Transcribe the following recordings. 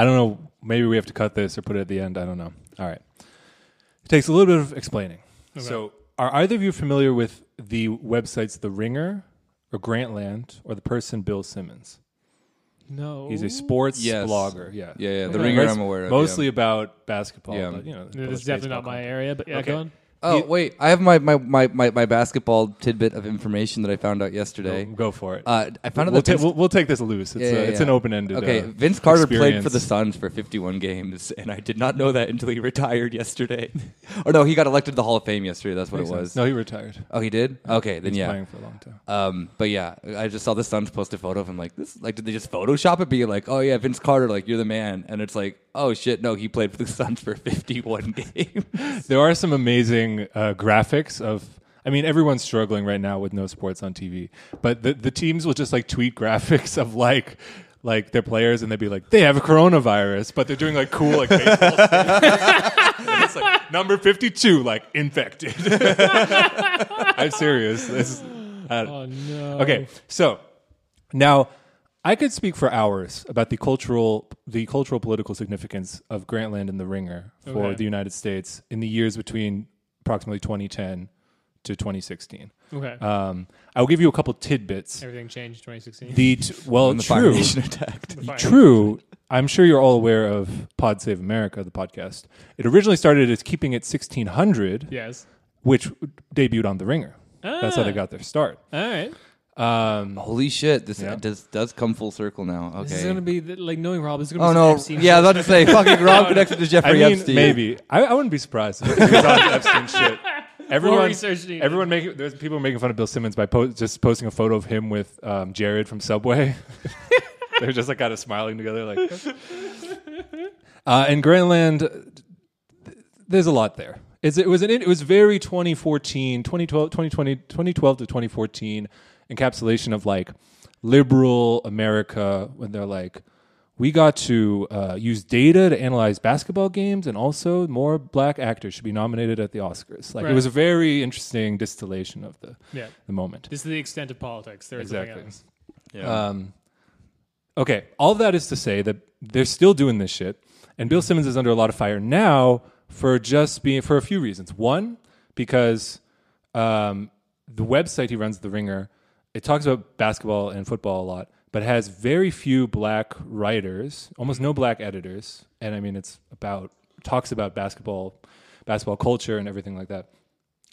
I don't know. Maybe we have to cut this or put it at the end. I don't know. All right. It takes a little bit of explaining. So, are either of you familiar with the websites The Ringer or Grantland or the person Bill Simmons? No. He's a sports Yes. blogger. Yeah. Yeah, yeah. The Okay. ringer Writes I'm aware of. Mostly yeah. about basketball. Yeah. But, you know, It's published definitely not my content. area, but yeah, Okay. go on. Oh wait, I have my, my, my, my, my basketball tidbit of information that I found out yesterday. Go, go for it. Uh, I found out we'll, that ta- Vince, we'll, we'll take this loose. It's, Yeah, a, yeah, it's yeah. an open ended. okay, uh, Vince Carter played for the Suns for 51 games, and I did not know that until he retired yesterday. or no, he got elected to the Hall of Fame yesterday. That's what Makes it sense. was. No, he retired. Oh, he did. Okay, then He's yeah. playing for a long time. Um, but yeah, I just saw the Suns post a photo of him. Like this, like did they just Photoshop it? Be like, oh yeah, Vince Carter, like you're the man, and it's like, oh shit, no, he played for the Suns for 51 games. There are some amazing uh, graphics of. I mean, everyone's struggling right now with no sports on TV, but the the teams will just like tweet graphics of like like their players, and they'd be like, they have a coronavirus, but they're doing like cool like baseball. it's like number fifty two, like infected. I'm serious. This is, uh, Oh no. Okay, so now I could speak for hours about the cultural, the cultural political significance of Grantland and the Ringer for Okay. the United States in the years between approximately 2010 to 2016. Okay. Um, I'll give you a couple tidbits. Everything changed 2016. The t- well, When the Fire true, Nation attacked. The fire- true. I'm sure you're all aware of Pod Save America, the podcast. It originally started as keeping it 1600, Yes. which debuted on the Ringer. That's how Ah. they got their start. All right. Um, Holy shit! This Yeah. does does come full circle now. Okay. This is gonna be like knowing Rob. This is gonna oh be no! Epstein Yeah, I was about to say fucking Rob connected to I Jeffrey mean, Epstein. maybe. I, I wouldn't be surprised if it was on Epstein shit. Everyone, everyone making there's people making fun of Bill Simmons by po- just posting a photo of him with um, Jared from Subway. They're just like kind of smiling together, like. uh, and Grantland, th- there's a lot there. It's, it was an it was very 2014, 2012, 2020, 2012 to 2014 encapsulation of like liberal America when they're like, we got to uh, use data to analyze basketball games, and also more black actors should be nominated at the Oscars. Like it was a very interesting distillation of the Yeah. the moment. This is the extent of politics. There is Exactly. nothing else. Yeah. Um, okay, all that is to say that they're still doing this shit, and Bill Simmons is under a lot of fire now for just being for a few reasons. One, because um, the website he runs, The Ringer, it talks about basketball and football a lot, but has very few black writers, almost no black editors, and I mean it's about talks about basketball, basketball culture, and everything like that,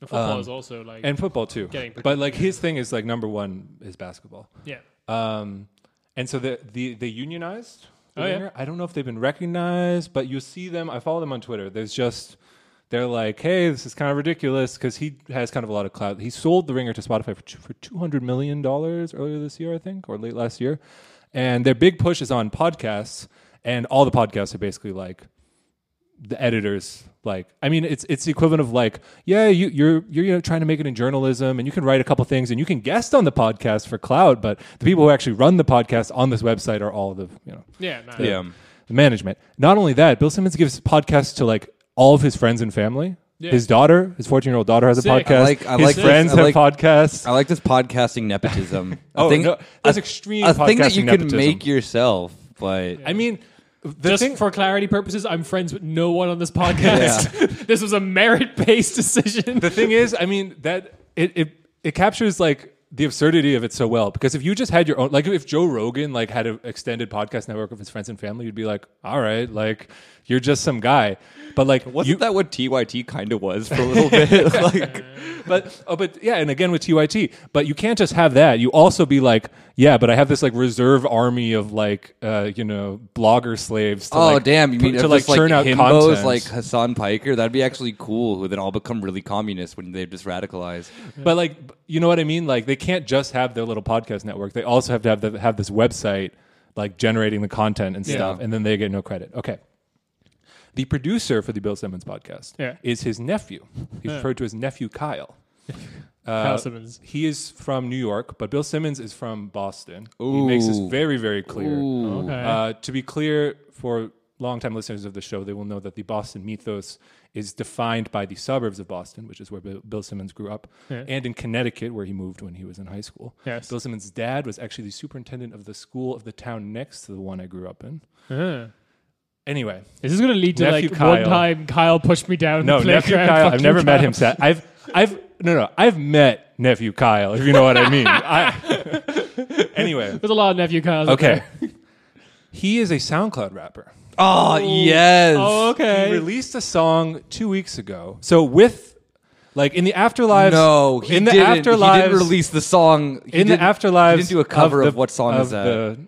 And football Um, is also like and football too. But like his thing is like number one is basketball. yeah. Um, and so the the they unionized. the Oh, yeah. I don't know if they've been recognized, but you see them. I follow them on Twitter. There's just they're like, hey, this is kind of ridiculous because he has kind of a lot of clout. He sold the Ringer to Spotify for two, for two hundred million dollars earlier this year, I think, or late last year. And their big push is on podcasts, and all the podcasts are basically like the editors like i mean it's it's the equivalent of like yeah you, you're you're you know trying to make it in journalism and you can write a couple things and you can guest on the podcast for cloud but the people who actually run the podcast on this website are all the you know Yeah. No, yeah. the management not only that bill simmons gives podcasts to like all of his friends and family Yeah. his daughter his 14 year old daughter has a Sick. podcast I like- I his like this. friends I have like- podcasts I like this podcasting nepotism. A oh thing, no, that's a, extreme a thing that you podcasting can nepotism. make yourself, but i mean the Just thing for clarity purposes, I'm friends with no one on this podcast. this was a merit-based decision. the thing is, I mean that it it it captures like the absurdity of it so well because if you just had your own like if Joe Rogan like had an extended podcast network of his friends and family you'd be like all right like you're just some guy but like wasn't you, that what TYT kind of was for a little bit? like, but oh but yeah and again with TYT but you can't just have that you also be like yeah but I have this like reserve army of like uh you know blogger slaves to, oh like, damn! You mean to like just, like churn out himbos content like Hasan Piker? That'd be actually cool. Who then all become really communist when they've just radicalized. But like, you know what I mean? Like, they can't just have their little podcast network. They also have to have the, have this website, like generating the content and stuff, Yeah. and then they get no credit. Okay. The producer for the Bill Simmons podcast Yeah. is his nephew. He's Yeah. referred to as nephew Kyle. Uh, Kyle Simmons. He is from New York, but Bill Simmons is from Boston. He makes this very, very clear. Okay. Uh, to be clear, for longtime listeners of the show, they will know that the Boston mythos is defined by the suburbs of Boston, which is where Bill, Bill Simmons grew up, Yeah. and in Connecticut, where he moved when he was in high school. Yes. Bill Simmons' dad was actually the superintendent of the school of the town next to the one I grew up in. Uh, Anyway, this Is this going to lead to like Kyle. one time Kyle pushed me down? no, the nephew Kyle. I've you, never met him. Sad. I've, I've, no, no, I've met nephew Kyle. If you know what I mean. I, anyway, There's a lot of nephew Kyles. okay. He is a SoundCloud rapper. Oh, oh yes. Oh, okay. He released a song two weeks ago. So with, like, in the afterlives. No, he in the didn't. afterlives. he didn't release the song. He in the didn't- afterlives. He didn't do a cover of, the- what song of is that? The, what?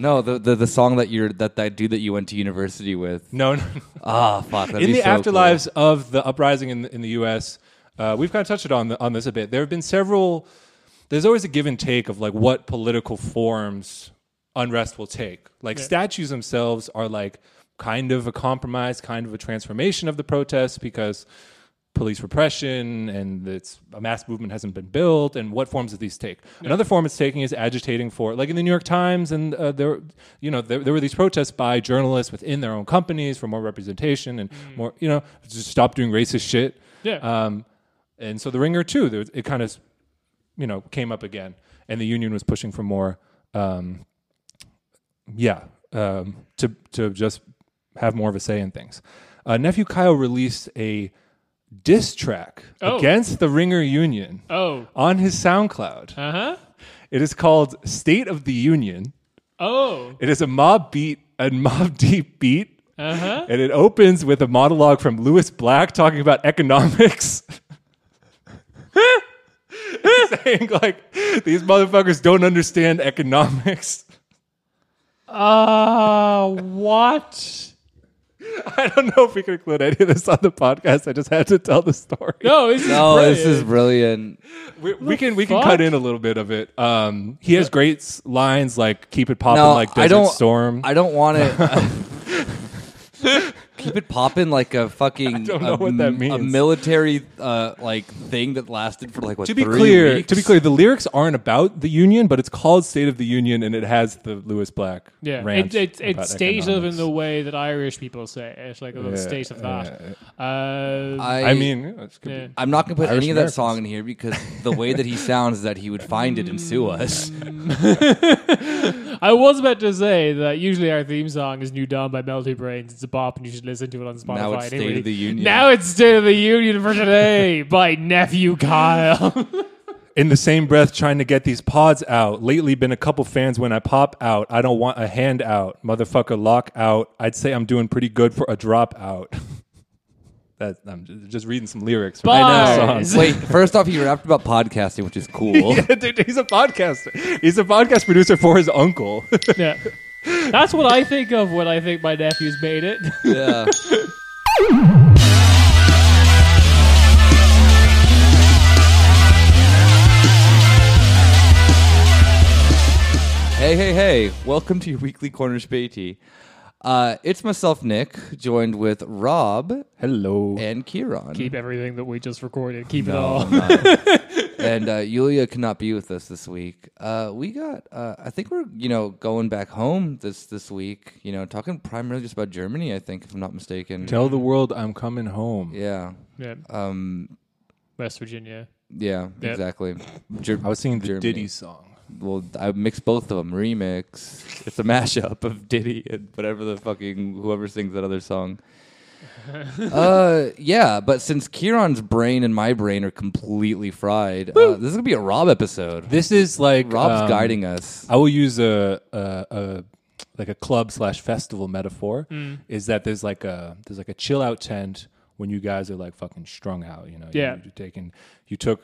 No, the, the the song that you're that that dude that you went to university with. No, no. Ah, fuck. that'd in be the so afterlives of the uprising in the, in the U.S., uh, we've kind of touched on the, on this a bit. There have been several. There's always a give and take of like what political forms unrest will take. Like statues themselves are like kind of a compromise, kind of a transformation of the protests because police repression and it's a mass movement hasn't been built and what forms do these take? Another form it's taking is agitating for like in the new york times and uh, there you know there, there were these protests by journalists within their own companies for more representation and more you know just stop doing racist shit. Yeah. um, and so the ringer too there, it kind of you know came up again and the union was pushing for more um, yeah um, to to just have more of a say in things. Uh, nephew kyle released a diss track Oh. against the ringer union Oh. on his soundcloud Uh huh. it is called state of the union Oh. it is a mob beat a mob deep beat Uh huh. and it opens with a monologue from Lewis Black talking about economics. saying like these motherfuckers don't understand economics. Uh, what? I don't know if we can include any of this on the podcast. I just had to tell the story. No, this is No, this is brilliant. brilliant. we, we can we can fuck? cut in a little bit of it. Um, he has great s- lines like "Keep it popping" No, like I Desert don't. Storm. I don't want it. Keep it popping like a fucking. I don't know what that means. A military uh, like thing that lasted for like what to be three clear, weeks? to be clear, the lyrics aren't about the union, but it's called "State of the Union" and it has the Lewis Black. Yeah, rant it, it, about it's state of in economics. the way that Irish people say it. It's like a Yeah, state of that. yeah. Uh, I, I mean, you it's could yeah. I'm not gonna put Irish any of that Americans. song in here because the way that he sounds is that he would find it and sue us. I was about to say that usually our theme song is "New Dawn" by Melty Brains. It's a bop, and you should listen to it on Spotify. Now it's State anyway. of the Union. Now it's State of the Union for today by nephew Kyle. in the same breath trying to get these pods out. Lately, been a couple fans when I pop out. I don't want a handout, motherfucker. Lock out. I'd say I'm doing pretty good for a dropout. that I'm ju- just reading some lyrics. From Bye. the Bars. song. Wait, first off, he rapped about podcasting, which is cool. Yeah, dude, he's a podcaster. He's a podcast producer for his uncle. yeah, that's what I think of when I think my nephew's made it. yeah. Hey, hey, hey. Welcome to your weekly corner Späti. Uh, it's myself, Nick, joined with Rob Hello. and Kieran. Keep everything that we just recorded. Keep it all. I'm and uh, Yulia cannot be with us this week. Uh, we got, uh, I think we're, you know, going back home this this week. You know, talking primarily just about Germany. I think, if I'm not mistaken. Tell the world I'm coming home. yeah. Yeah, Um. West Virginia. Yeah. Yep. Exactly. Ger- I was singing the Germany. Diddy song. Well, I mixed both of them. Remix. It's a mashup of Diddy and whatever the fucking whoever sings that other song. uh, yeah, but since Kieran's brain and my brain are completely fried, uh, this is gonna be a Rob episode. This is like Rob's um, guiding us. I will use a, a, a like a club slash festival metaphor. Is that there's like a there's like a chill out tent when you guys are like fucking strung out. You know, Yeah. You, are taking you took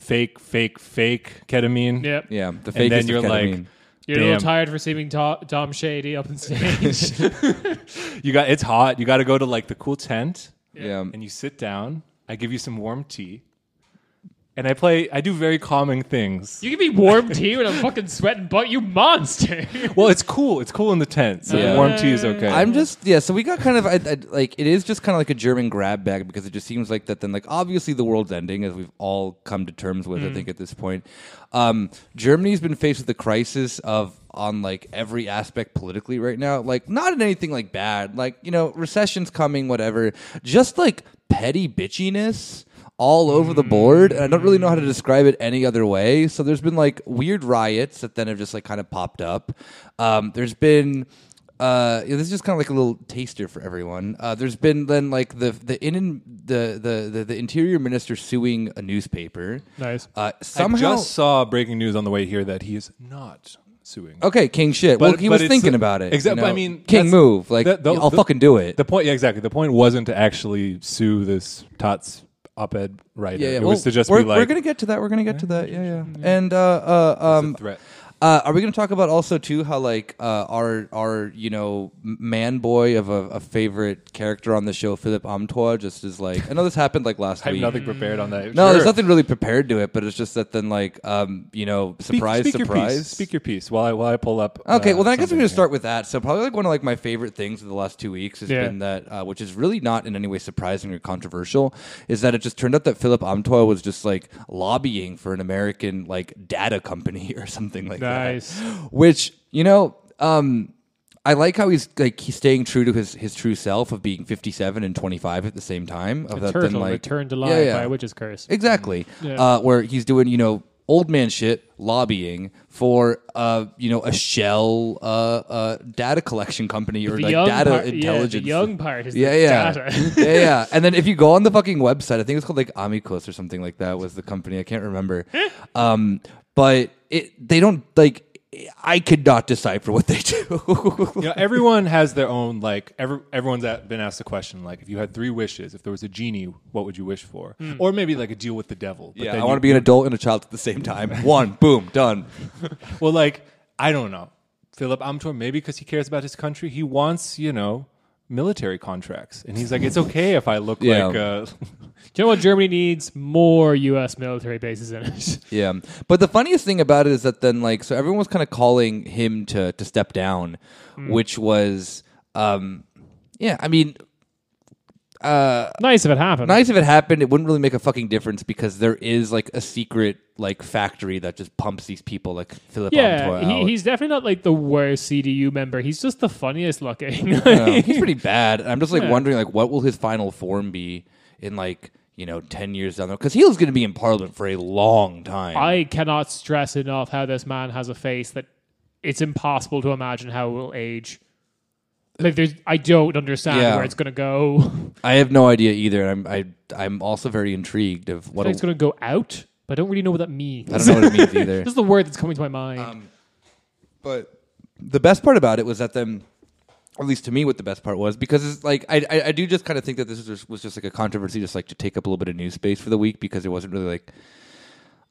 fake fake fake ketamine. Yep. Yeah, the fake. And then you're like. You're a little tired for seeming to- Tom Shady up on stage. You got it's hot. You got to go to like the cool tent yeah. and you sit down. I give you some warm tea, and I play. I do very calming things. you give me warm tea when I'm fucking sweating, but you monster. well, it's cool. It's cool in the tent, so Yeah. warm tea is okay. I'm just yeah. So we got kind of I, I, like it is just kind of like a German grab bag because it just seems like that. Then like obviously the world's ending as we've all come to terms with. I think at this point, um, Germany's been faced with the crisis of on like every aspect politically right now. Like not in anything like bad. Like you know recession's coming, whatever. Just like petty bitchiness all over the board and i don't really know how to describe it any other way so there's been like weird riots that then have just like kind of popped up um, there's been uh, yeah, this is just kind of like a little taster for everyone. Uh, there's been then like the the in the, the the the interior minister suing a newspaper. Nice. Uh, I just saw breaking news on the way here that he is not suing. okay, king shit. But- well, he was thinking the- about it. Exactly. you know? I mean, king move. Like, the- the- I'll the- fucking do it. The point, yeah, exactly. The point wasn't to actually sue this taz op-ed writer. yeah, yeah. It well, was to just we're, be like we're gonna get to that. We're gonna get to that. Yeah, yeah. And uh, uh, um, threat. Uh, are we going to talk about also too how like uh, our our you know man boy of a, a favorite character on the show Philip Amthor just is like I know this happened like last I have week. nothing prepared on that. No, Sure. there's nothing really prepared to it, but it's just that then like um you know Speak- surprise speak Your surprise. piece. Speak your piece while I while I pull up. Okay, uh, well then I guess we're something gonna start with that. So probably like one of like my favorite things of the last two weeks has Yeah. been that, uh, which is really not in any way surprising or controversial, is that it just turned out that Philip Amthor was just like lobbying for an American like data company or something like Nice. Which you know, um, I like how he's like he's staying true to his his true self of being 57 and 25 at the same time. Of that turtle then, like, returned to life Yeah, yeah. by a witch's curse. Exactly. Yeah. Uh, where he's doing, you know, old man shit lobbying for, uh, you know, a shell uh, uh, data collection company or The like data part- yeah, the intelligence. young part is yeah, the yeah. data. yeah, yeah. And then if you go on the fucking website, I think it's called like Amicus or something like that was the company. I can't remember. um, but it they don't like. I could not decipher what they do. you know, everyone has their own like. Every, everyone's at, been asked the question like, if you had three wishes, if there was a genie, what would you wish for? Or maybe like a deal with the devil. But yeah, then I want to you- be an adult and a child at the same time. One, boom, done. Well, like I don't know, Philip Amthor. Maybe because he cares about his country, he wants you know military contracts, and he's like, it's okay if I look Yeah. like. Uh, Do you know what Germany needs? More U.S. military bases in it. Yeah, but the funniest thing about it is that then like so everyone was kind of calling him to to step down, which was um yeah, I mean nice if it happened. nice if it happened. It wouldn't really make a fucking difference because there is like a secret like factory that just pumps these people like Philip Yeah, he, out. he's definitely not like the worst CDU member. He's just the funniest looking. Yeah, he's pretty bad. And I'm just like wondering like what will his final form be in like you know ten years down the road because he's going to be in Parliament for a long time. I cannot stress enough how this man has a face that it's impossible to imagine how it will age. Like there's, I don't understand Yeah. where it's going to go. I have no idea either. and I'm I I'm also very intrigued of what I it's going to go out, but I don't really know what that means. I don't know what it means either. This is the word that's coming to my mind. Um, But the best part about it was that then, at least to me, what the best part was because it's like I I, I do just kind of think that this was just, was just like a controversy, just like to take up a little bit of news space for the week because there wasn't really like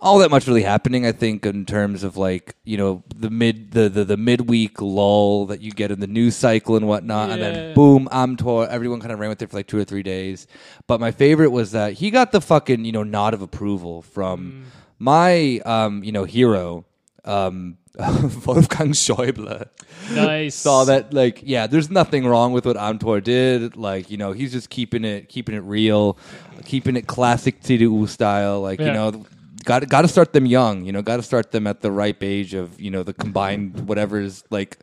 all that much really happening. I think in terms of like you know the mid the the, the midweek lull that you get in the news cycle and whatnot, and Yeah. then boom, Amthor. Everyone kind of ran with it for like two or three days. But my favorite was that he got the fucking you know nod of approval from my um you know hero. Um, Wolfgang Schäuble nice. saw that like yeah there's nothing wrong with what Amthor did like you know he's just keeping it keeping it real keeping it classic CDU style like you know got got to start them young you know got to start them at the ripe age of you know the combined whatever is like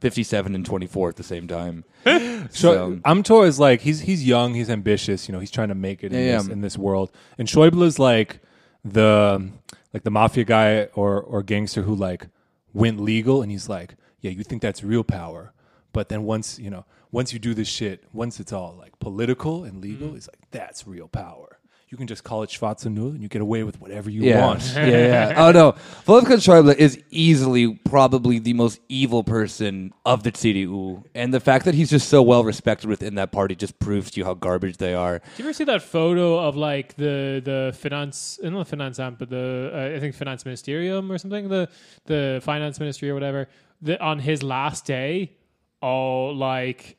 57 and 24 at the same time So So- Amthor is like he's he's young, he's ambitious. You know, he's trying to make it in, Yeah, this, yeah. in this world. And Schäuble is like the like the mafia guy or or gangster who like went legal, and he's like, yeah, you think that's real power, but then once you know, once you do this shit, once it's all like political and legal, mm-hmm. he's like, that's real power. You can just call it Schwarze Null, and you get away with whatever you yeah. want. yeah yeah. Oh no. Wolfgang Schäuble is easily probably the most evil person of the CDU and the fact that he's just so well respected within that party just proves to you how garbage they are. Did you ever see that photo of like the the finance, uh, not the finance amp, but the uh, I think finance ministerium or something, the the finance ministry or whatever, the, on his last day, all like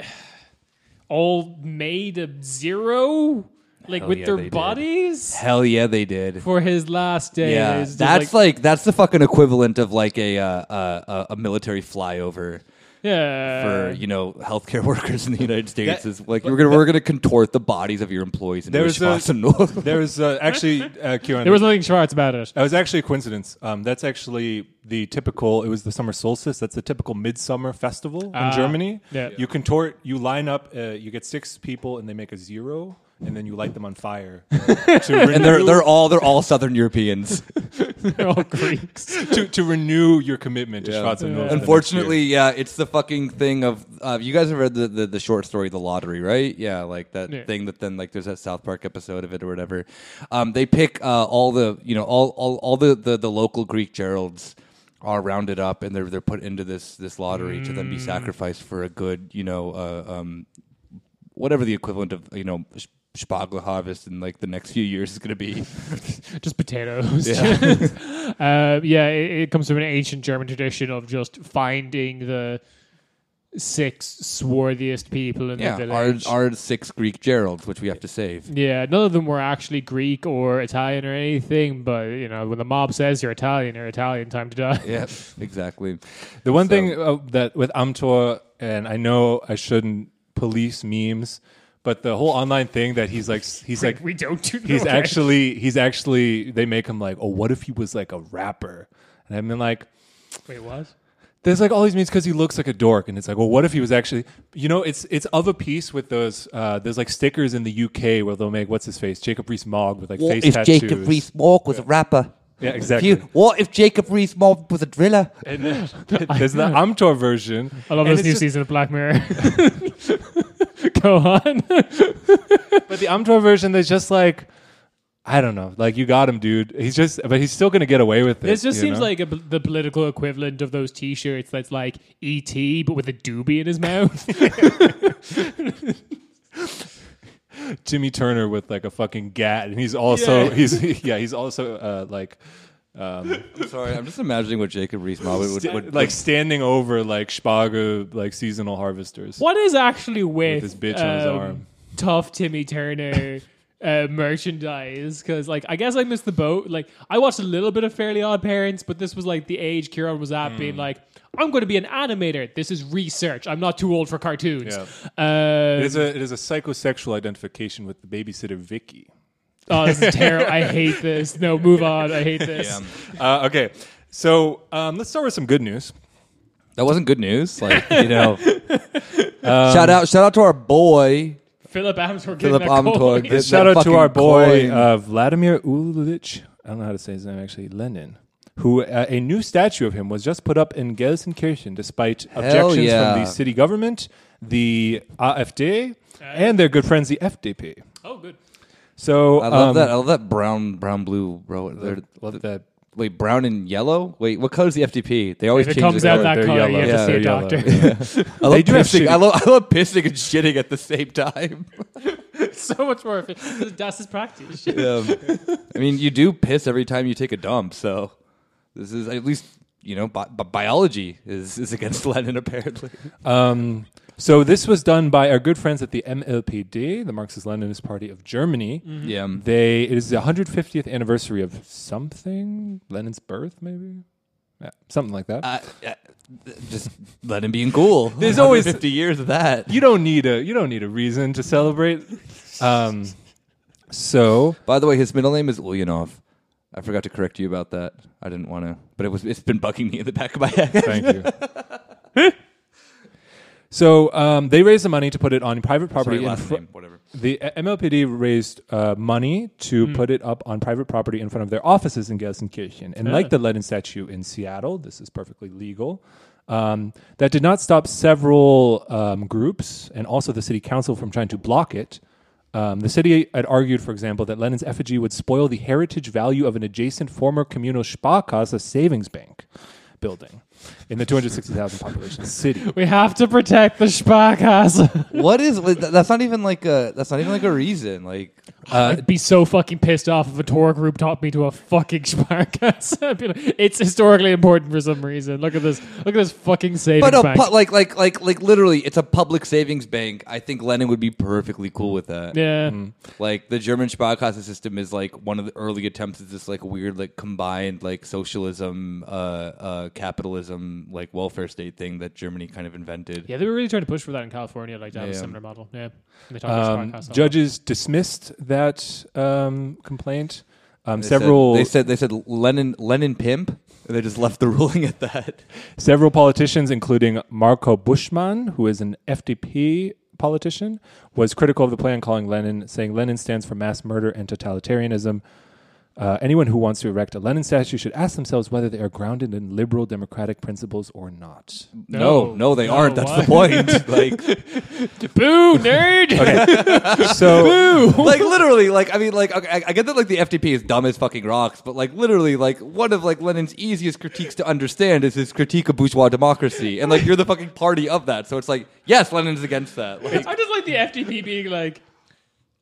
all made of zero, like Hell with yeah, their they did. bodies hell yeah they did for his last day. Yeah, It's just that's like, that's the fucking equivalent of like a uh, uh, a military flyover yeah. for you know healthcare workers in the United States. That- is like we're gonna we're gonna contort the bodies of your employees into There a was a- Schwarzenegger. There was uh, actually uh, Kieran, there was nothing Schwartz about it. That was actually a coincidence. Um, that's actually the typical. It was the summer solstice. That's the typical midsummer festival in Ah, Germany. yeah. You contort. You line up. Uh, you get six people, and they make a zero. And then you light them on fire. to renew, and they're they're all they're all Southern Europeans. They're all Greeks. to, to renew your commitment to Yeah. Schwarzenegger. Yeah. Unfortunately, yeah, it's the fucking thing of uh, you guys have read the, the, the short story The Lottery, right? Yeah, like that Yeah. thing that then like there's that South Park episode of it or whatever. Um, they pick uh, all the you know all all, all the, the, the local Greek Geralds are rounded up and they're they're put into this this lottery to then be sacrificed for a good you know uh, um, whatever the equivalent of you know sh- spargel harvest in like the next few years is going to be. just potatoes. Yeah. uh, yeah, it, it comes from an ancient German tradition of just finding the six swarthiest people in yeah, the our village. our six Greek Geralds, which we have to save. yeah, none of them were actually Greek or Italian or anything, but you know, when the mob says you're Italian, you're Italian, time to die. Yeah, exactly. The one So- thing uh, that with Amthor, and I know I shouldn't police memes, but the whole online thing that he's like, he's like, we don't do he's okay. actually, he's actually, they make him like, oh, what if he was like a rapper? And I've been like, Wait, what? there's like all these memes because he looks like a dork, and it's like, well, what if he was actually, you know, it's it's of a piece with those. Uh, there's like stickers in the UK where they'll make what's his face, Jacob Rees-Mogg with like What face if tattoos. Jacob Rees-Mogg was a rapper? Yeah, If exactly. you- what if Jacob Rees-Mogg was a driller? and then there's the Amthor version. I love and this new just- season of Black Mirror. Go on. But the Amthor version, there's just like, I don't know, like you got him, dude. He's just, but he's still gonna get away with it. This just seems know? like a, the political equivalent of those T-shirts that's like ET but with a doobie in his mouth. Jimmy Turner with like a fucking gat, and he's also Yeah. he's yeah he's also uh, like um, I'm sorry, I'm just imagining what Jacob Rees-Mogg would, would, would like standing over like Spargel like seasonal harvesters. what is actually with, his bitch on his um, arm. tough Timmy Turner uh, merchandise? Because like I guess I missed the boat. Like I watched a little bit of Fairly Odd Parents, but this was like the age Kieran was at, Hmm. being like. I'm going to be an animator. This is research. I'm not too old for cartoons. Yeah. Uh, It is a it is a psychosexual identification with the babysitter Vicky. Oh, this is terrible. I hate this. No, move on. I hate this. Uh, okay, so um, let's start with some good news. that wasn't good news. Like you know, shout out, shout out to our boy Philip Amthor. Philip getting Amthor. Get Shout that out to our boy coin. uh, Vladimir Ulich. I don't know how to say his name actually. Lenin. Who uh, a new statue of him was just put up in Gelsenkirchen, despite objections yeah. from the city government, the AfD, and their good friends the FDP. Oh, good. So I love um, that. I love that brown, brown, blue. Bro, they're- Love that. wait, brown and yellow. Wait, what color is the FDP? They always If it change comes the out color. that They're color, you have Yeah, to see a they're yellow. doctor. I love They do pissing. shitty- I love, I love pissing and shitting at the same time. so much more efficient. Das is practice. Um, I mean, you do piss every time you take a dump, so this is at least you know bi- bi- biology is is against Lenin apparently. Um, so this was done by our good friends at the MLPD, the Marxist-Leninist Party of Germany. Yeah, They it is the 150th anniversary of something, Lenin's birth, maybe, yeah, something like that. uh, uh, just Lenin being cool. There's always- fifty years of that. you don't need a you don't need a reason to celebrate. Um, so By the way, his middle name is Ulyanov. I forgot to correct you about that. I didn't want to, but it was it's been bugging me in the back of my head. thank you. so um, they raised the money to put it on private property. Sorry, in last fr- name, whatever. The uh, MLPD raised uh, money to put it up on private property in front of their offices in Gelsenkirchen. And like the Lenin statue in Seattle, this is perfectly legal. Um, that did not stop several um, groups and also the city council from trying to block it. Um, the city had argued, for example, that Lenin's effigy would spoil the heritage value of an adjacent former communal Sparkasse savings bank building in the 260,000 population city. We have to protect the Sparkasse. what is that's not even like a that's not even like a reason. Like I'd be so fucking pissed off if a tour group taught me to a fucking Sparkasse. Like, it's historically important for some reason. Look at this. Look at this fucking savings But a bank. pu- like like like like literally, it's a public savings bank. I think Lenin would be perfectly cool with that. yeah. Like the German Sparkasse system is like one of the early attempts at this like weird like combined like socialism, uh, uh, capitalism, like welfare state thing that Germany kind of invented. Yeah, they were really trying to push for that in California, like to have a Yeah. similar model. Yeah. And they talked about Um, Sparkasse a lot. judges dismissed that um, complaint. Um, They several said, they said they said Lenin Lenin pimp. And they just left the ruling at that. several politicians, including Marco Buschmann, who is an FDP politician, was critical of the plan, calling Lenin, saying Lenin stands for mass murder and totalitarianism. Uh, anyone who wants to erect a Lenin statue should ask themselves whether they are grounded in liberal democratic principles or not. No, No. no, they No, aren't. That's why? the point. like, Boo, nerd. So, boo. like literally, like I mean, like okay, I, I get that like the FDP is dumb as fucking rocks, but like literally, like one of like Lenin's easiest critiques to understand is his critique of bourgeois democracy, and like you're the fucking party of that. So it's like, yes, Lenin's against that. Like, I just like the FDP being like,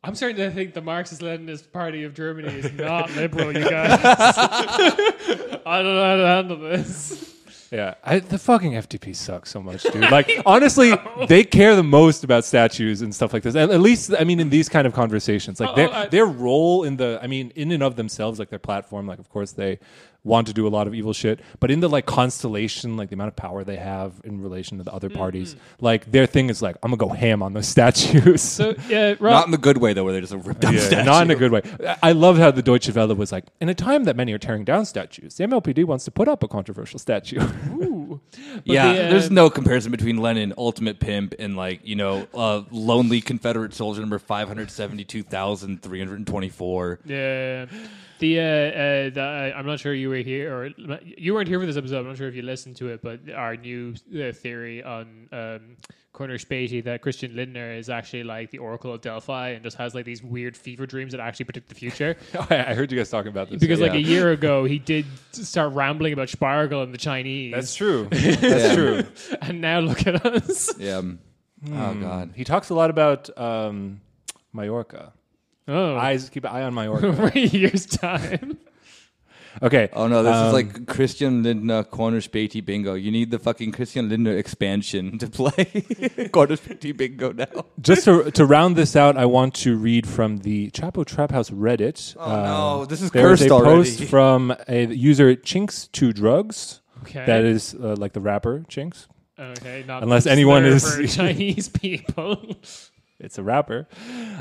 I'm starting to think the Marxist-Leninist Party of Germany is not liberal, you guys. I don't know how to handle this. yeah, I, the fucking FDP sucks so much, dude. Like, honestly, they care the most about statues and stuff like this. At, at least, I mean, in these kind of conversations, like Oh, their oh, I- their role in the, I mean, in and of themselves, like their platform, like of course they want to do a lot of evil shit, but in the like constellation, like the amount of power they have in relation to the other parties, like their thing is like, I'm gonna go ham on those statues. So, yeah, Rob, not in the good way though, where they're just a ripped down Yeah, statue. not in a good way. I I love how the Deutsche Welle was like, in a time that many are tearing down statues, the MLPD wants to put up a controversial statue. ooh. Yeah, the, uh, there's no comparison between Lenin, ultimate pimp, and like you know, uh, lonely Confederate soldier number five hundred seventy-two thousand three hundred twenty-four. Yeah. The uh, uh, the, uh, I'm not sure you were here or you weren't here for this episode. I'm not sure if you listened to it, but our new uh, theory on um, Corner Späti that Christian Lindner is actually like the Oracle of Delphi and just has like these weird fever dreams that actually predict the future. I heard you guys talking about this. Because like Yeah. a year ago, he did start rambling about Spargel and the Chinese. That's true. That's Yeah. true. And now look at us. Yeah. um, Oh god. He talks a lot about um, Mallorca. Oh, Eyes, keep an eye on Mallorca. over a year's time. okay. Oh no, this is um, like Christian Lindner corner Späti bingo. You need the fucking Christian Lindner expansion to play corner Späti bingo now. Just to, to round this out, I want to read from the Chapo Trap House Reddit. Um, Oh, no, this is there was cursed a already. post from a user Chinks2Drugs. Okay. That is uh, like the rapper Chinks. okay. Not Unless anyone is- for Chinese people. It's a rapper.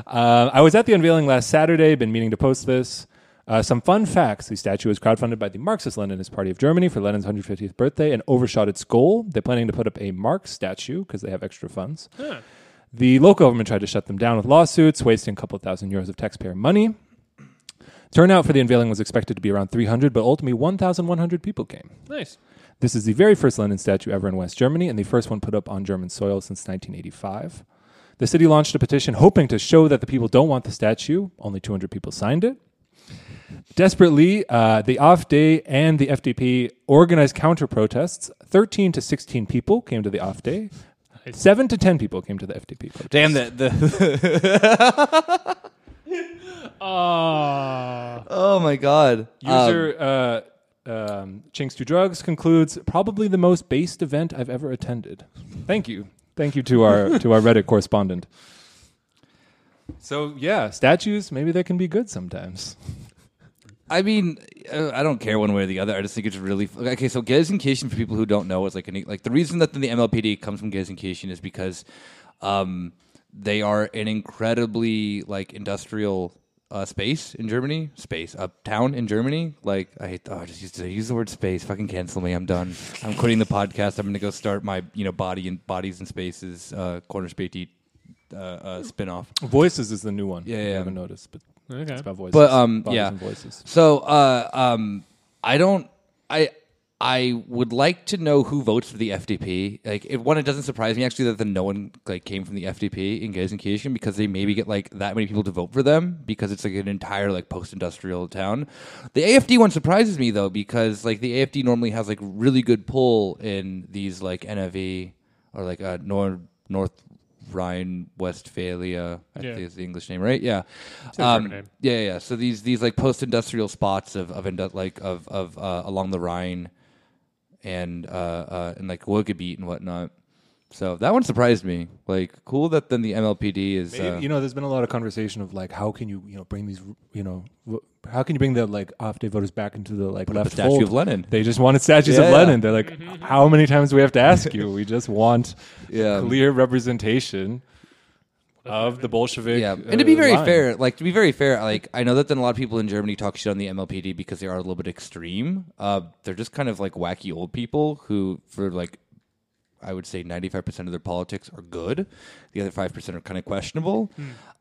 Uh, I was at the unveiling last Saturday. Been meaning to post this. Uh, some fun facts: the statue was crowdfunded by the Marxist-Leninist Party of Germany for Lenin's 150th birthday and overshot its goal. They're planning to put up a Marx statue because they have extra funds. Huh. The local government tried to shut them down with lawsuits, wasting a couple thousand euros of taxpayer money. Turnout for the unveiling was expected to be around 300, but ultimately 1,100 people came. Nice. This is the very first Lenin statue ever in West Germany and the first one put up on German soil since 1985. The city launched a petition hoping to show that the people don't want the statue. Only 200 people signed it. Desperately, uh, the AfD and the FDP organized counter protests. 13 to 16 people came to the AfD. Nice. 7 to 10 people came to the FDP protest. Damn the the Oh. Oh my god. Um, User uh, um, Chinks to Drugs concludes probably the most based event I've ever attended. Thank you, thank you to our to our Reddit correspondent. So yeah, statues maybe they can be good sometimes. I mean, uh, I don't care one way or the other. I just think it's really okay. So Gelsenkirchen, for people who don't know, is like an, like the reason that the MLPD comes from Gelsenkirchen is because um, they are an incredibly like industrial uh, space in Germany, space a town in Germany. Like I hate, oh, I just used to use the word space. Fucking cancel me. I'm done. I'm quitting the podcast. I'm gonna go start my you know body and bodies and spaces uh, corner Späti uh, uh, spin off. Voices is the new one. Yeah, I haven't noticed, but Okay. it's about voices. But, um, Bodies yeah. and voices. So, uh, um, I don't. I I would like to know who votes for the FDP. Like, if one, it doesn't surprise me actually that the no one like came from the FDP in Gelsenkirchen because they maybe get like that many people to vote for them because it's like an entire like post-industrial town. The AFD one surprises me though because like the AFD normally has like really good pull in these like NFE or like uh, North North Rhine Westphalia. I Yeah. think is the English name, right? Yeah. Um, name. yeah, yeah. So these these like post industrial spots of of indu- like of of uh, along the Rhine and uh, uh and like Ruhrgebiet and whatnot. So that one surprised me. Like cool that then the MLPD is Maybe, uh, you know, there's been a lot of conversation of like, how can you, you know, bring these, you know, how can you bring the like AfD voters back into the like left a statue fold? of Lenin. They just wanted statues of Yeah. Lenin. They're like, how many times do we have to ask you? We just want Yeah. clear representation of the Bolshevik. Yeah, and to be uh, very line. fair, like to be very fair, like I know that then a lot of people in Germany talk shit on the MLPD because they are a little bit extreme. Uh, they're just kind of like wacky old people who, for like I would say 95% of their politics are good. The other 5% are kind of questionable.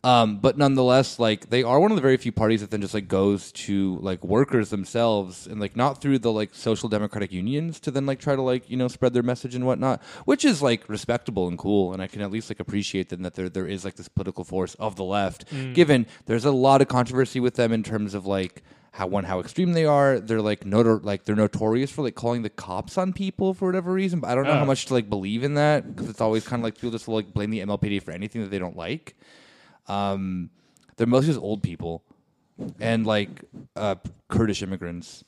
Um, but nonetheless, like they are one of the very few parties that then just like goes to like workers themselves and like not through the like social democratic unions to then like try to like, you know, spread their message and whatnot, which is like respectable and cool. And I can at least like appreciate then that there, there is like this political force of the left, given there's a lot of controversy with them in terms of like, how one how extreme they are. They're like notor- like they're notorious for like calling the cops on people for whatever reason. But I don't know Oh. how much to like believe in that because it's always kind of like people just will like blame the MLPD for anything that they don't like. Um, they're mostly just old people and like uh, Kurdish immigrants.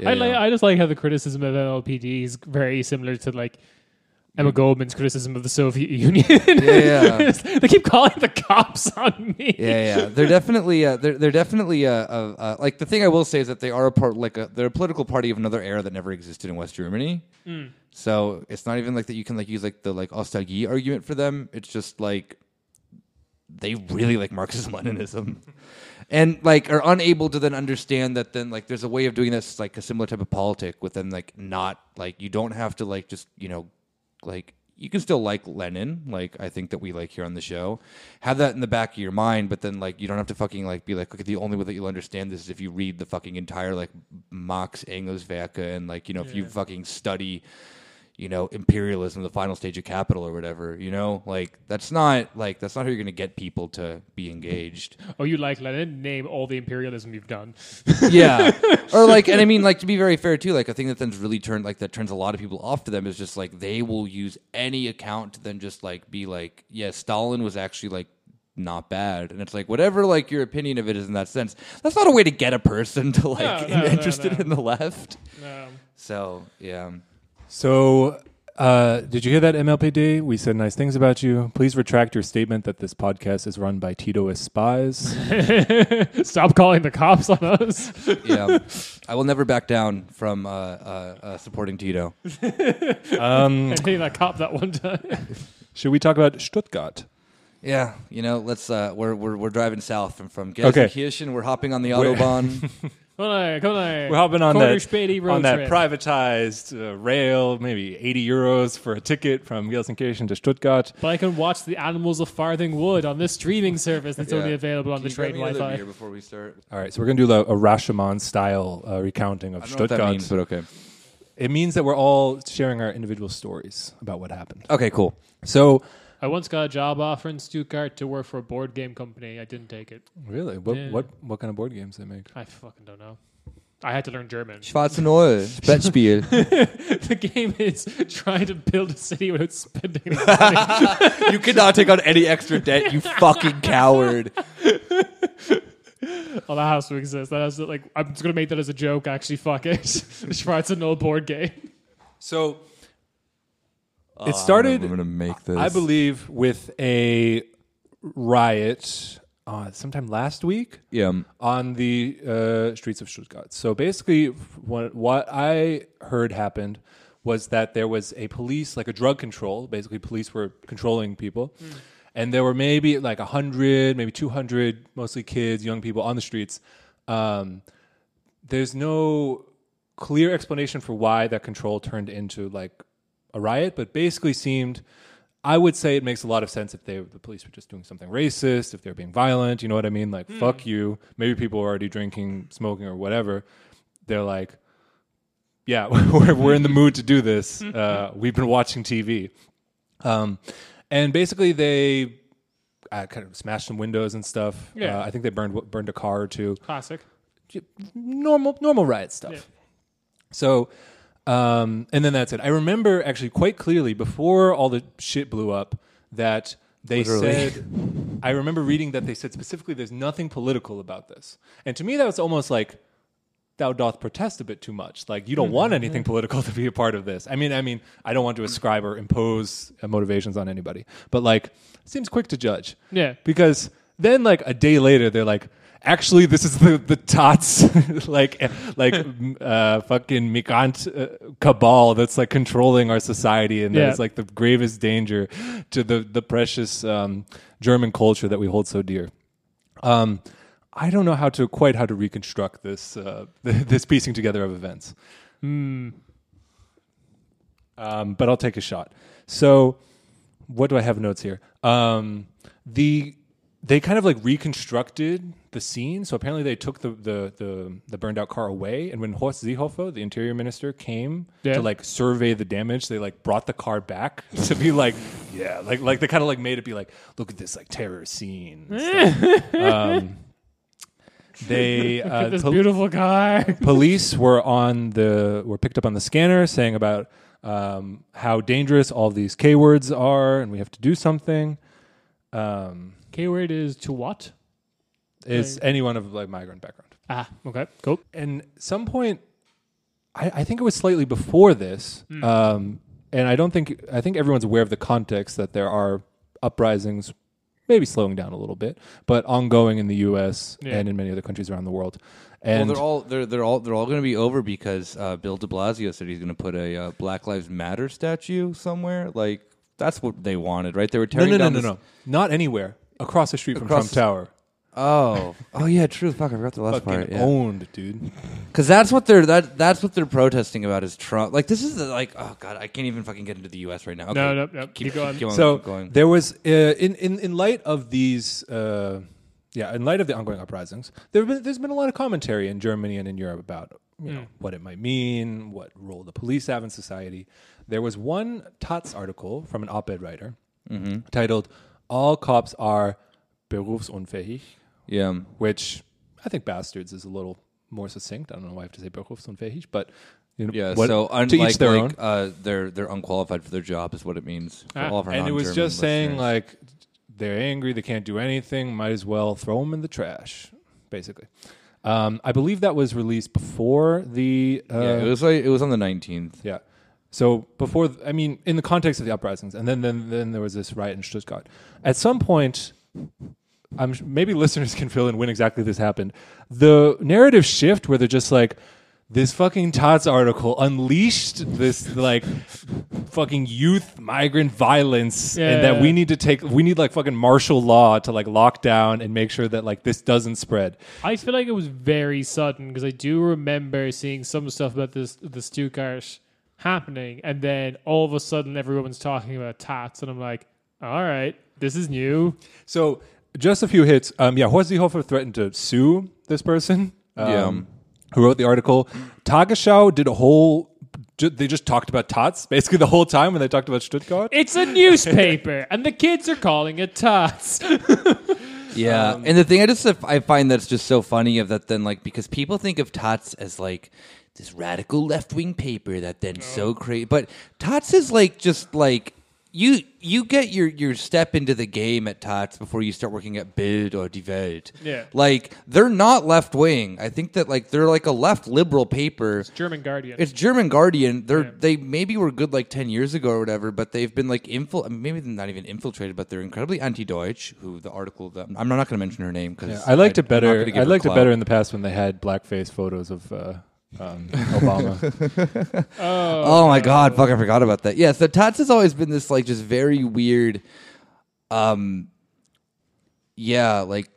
Yeah, I like. I just like how the criticism of MLPD is very similar to like Emma Goldman's criticism of the Soviet Union. yeah. they keep calling the cops on me. yeah, yeah. They're definitely, uh, they're, they're definitely, uh, uh, uh, like the thing I will say is that they are a part, like a, they're a political party of another era that never existed in West Germany. So it's not even like that. You can like use like the like Ostalgie argument for them. It's just like they really like Marxism Leninism, and like are unable to then understand that then like there's a way of doing this like a similar type of politic within like not like you don't have to like just you know like you can still like Lenin, like I think that we like here on the show. Have that in the back of your mind, but then like you don't have to fucking like be like, okay, the only way that you'll understand this is if you read the fucking entire like Marx Engelswerke and like you know if you fucking study, you know, imperialism, the final stage of capital or whatever. You know, like that's not like that's not how you're gonna get people to be engaged. Oh, you like Lenin? Name all the imperialism you've done. yeah or like and i mean like to be very fair too like a thing that then's really turned like that turns a lot of people off to them is just like they will use any account to then just like be like yeah stalin was actually like not bad and it's like whatever like your opinion of it is in that sense that's not a way to get a person to like No, no, interested no. in the left so yeah So, uh, did you hear that, MLPD? We said nice things about you. Please retract your statement that this podcast is run by Titoist spies. stop calling the cops on us. yeah i will never back down from uh, uh, uh, supporting tito um, I think that cop that one time. should we talk about Stuttgart? yeah you know let's uh we're we're, we're driving south from from Okay. Gelsenkirchen. we're hopping on the autobahn Come on, come on. We're hopping on Quarter that Spady road on that trip. privatized uh, rail, maybe 80 euros for a ticket from Gelsenkirchen to Stuttgart. But I can watch the Animals of Farthing Wood on this streaming service that's Yeah. only available on Can the you grab train me another Wi-Fi. beer before we start All right, so we're going to do a, a Rashomon style uh, recounting of I don't know what Stuttgart. that means, but okay. It means that we're all sharing our individual stories about what happened. Okay, cool. So, I once got a job offer in Stuttgart to work for a board game company. I didn't take it. really, what Yeah. what what kind of board games they make? I fucking don't know. I had to learn German. Schwarze Null, Brettspiel. the game is trying to build a city without spending money. you cannot take on any extra debt, you fucking coward. oh, that has to exist. That has to, like I'm just gonna make that as a joke. Actually, fuck it. Schwarz and old board game. So, it started. I'm gonna make this. I believe with a riot uh, sometime last week Yeah. on the uh, streets of Stuttgart. So basically, what, what I heard happened was that there was a police, like a drug control. Basically, police were controlling people, and there were maybe like hundred, maybe two hundred, mostly kids, young people on the streets. Um, there's no clear explanation for why that control turned into like a riot, but basically seemed. I would say it makes a lot of sense if they the police were just doing something racist, if they're being violent. You know what I mean? Like fuck you. Maybe people are already drinking, smoking, or whatever. They're like, yeah, we're we're in the mood to do this. Uh, we've been watching TV, um, and basically they uh, kind of smashed some windows and stuff. Yeah. Uh, I think they burned burned a car or two Classic. normal normal riot stuff. Yeah. So, um, and then that's it. I remember actually quite clearly before all the shit blew up that they Literally. said. I remember reading that they said specifically, "There's nothing political about this," and to me that was almost like. Thou doth protest a bit too much. Like you don't want anything political to be a part of this. I mean, I mean, I don't want to ascribe or impose uh, motivations on anybody, but like, seems quick to judge Yeah. because then like a day later they're like actually this is the the tots like like uh fucking migrant uh, cabal that's like controlling our society and Yeah. that's like the gravest danger to the the precious um german culture that we hold so dear um I don't know how to quite how to reconstruct this uh, this piecing together of events. um, but I'll take a shot. So, what do I have notes here? Um, the they kind of like reconstructed the scene. So apparently they took the the the, the burned out car away, and when Horst Seehofer, the interior minister, came Yeah. to like survey the damage, they like brought the car back to be like, yeah, like like they kind of like made it be like, look at this like terror scene. um, they uh, this pol- beautiful car. police were on the were picked up on the scanner saying about um, how dangerous all these K words are, and we have to do something. Um, K word is to what? is anyone of like migrant background? Ah, okay, cool. And some point, I, I think it was slightly before this, um, and I don't think I think everyone's aware of the context that there are uprisings, maybe slowing down a little bit, but ongoing in the U.S. Yeah. and in many other countries around the world. Well, And they're all they're they're all they're all going to be over because uh, Bill De Blasio said he's going to put a uh, Black Lives Matter statue somewhere. Like that's what they wanted, right? They were no, tearing no, no, down no, this- no, not anywhere across the street from Trump Tower. Oh, oh yeah, true. Fuck, I forgot the last Fucking part. Yeah. owned, dude. Because that's what they're that that's what they're protesting about is Trump. Like this is the, like oh god, I can't even fucking get into the U.S. right now. Okay. No, no, no. Keep, Keep going. Keep going. so keep going. there was uh, in in in light of these uh, yeah in light of the ongoing uprisings there have been there's been a lot of commentary in Germany and in Europe about you know what it might mean what role the police have in society there was one Taz article from an op-ed writer titled all cops are berufsunfähig Yeah. which I think bastards is a little more succinct I don't know why I have to say berufsunfähig but you know Yeah. what- so to unlike each their like uh, they're they're unqualified for their job is what it means. For Ah. all of our and it was just saying listeners. like they're angry, they can't do anything, might as well throw them in the trash, basically. Um, I believe that was released before the uh, yeah, it was like it was on the nineteenth. yeah. So before, I mean, in the context of the uprisings, and then then then there was this riot in Stuttgart. At some point, I'm maybe listeners can fill in when exactly this happened. The narrative shift where they're just like. This fucking taz article unleashed this like fucking youth migrant violence, and that Yeah. we need to take we need like fucking martial law to like lock down and make sure that like this doesn't spread. I feel like it was very sudden because I do remember seeing some stuff about this the Stuttgart happening, and then all of a sudden everyone's talking about taz, and I'm like, all right, this is new. So just a few hits. Um, yeah, Horst Seehofer threatened to sue this person. Um, Yeah. Who wrote the article? Tagesschau did a whole. They just talked about taz basically the whole time when they talked about Stuttgart. It's a newspaper, and the kids are calling it tats. Yeah, Um, and the thing I just I find that's just so funny of that then like because people think of taz as like this radical left wing paper that then so crazy, but taz is like just like you you get your your step into the game at taz before you start working at Bild or Die Welt. Yeah. like they're not left wing. I think that like they're like a left liberal paper. German Guardian. It's German Guardian. They're Yeah. they maybe were good like ten years ago or whatever, but they've been like infil. Maybe they're not even infiltrated, but they're incredibly anti-Deutsch. Who the article that I'm not going to mention her name because I liked it better. I liked it better in the past when they had blackface photos of uh, um, Obama. Oh my god, fuck! I forgot about that. Yeah, so taz has always been this like just very weird. Um, yeah, like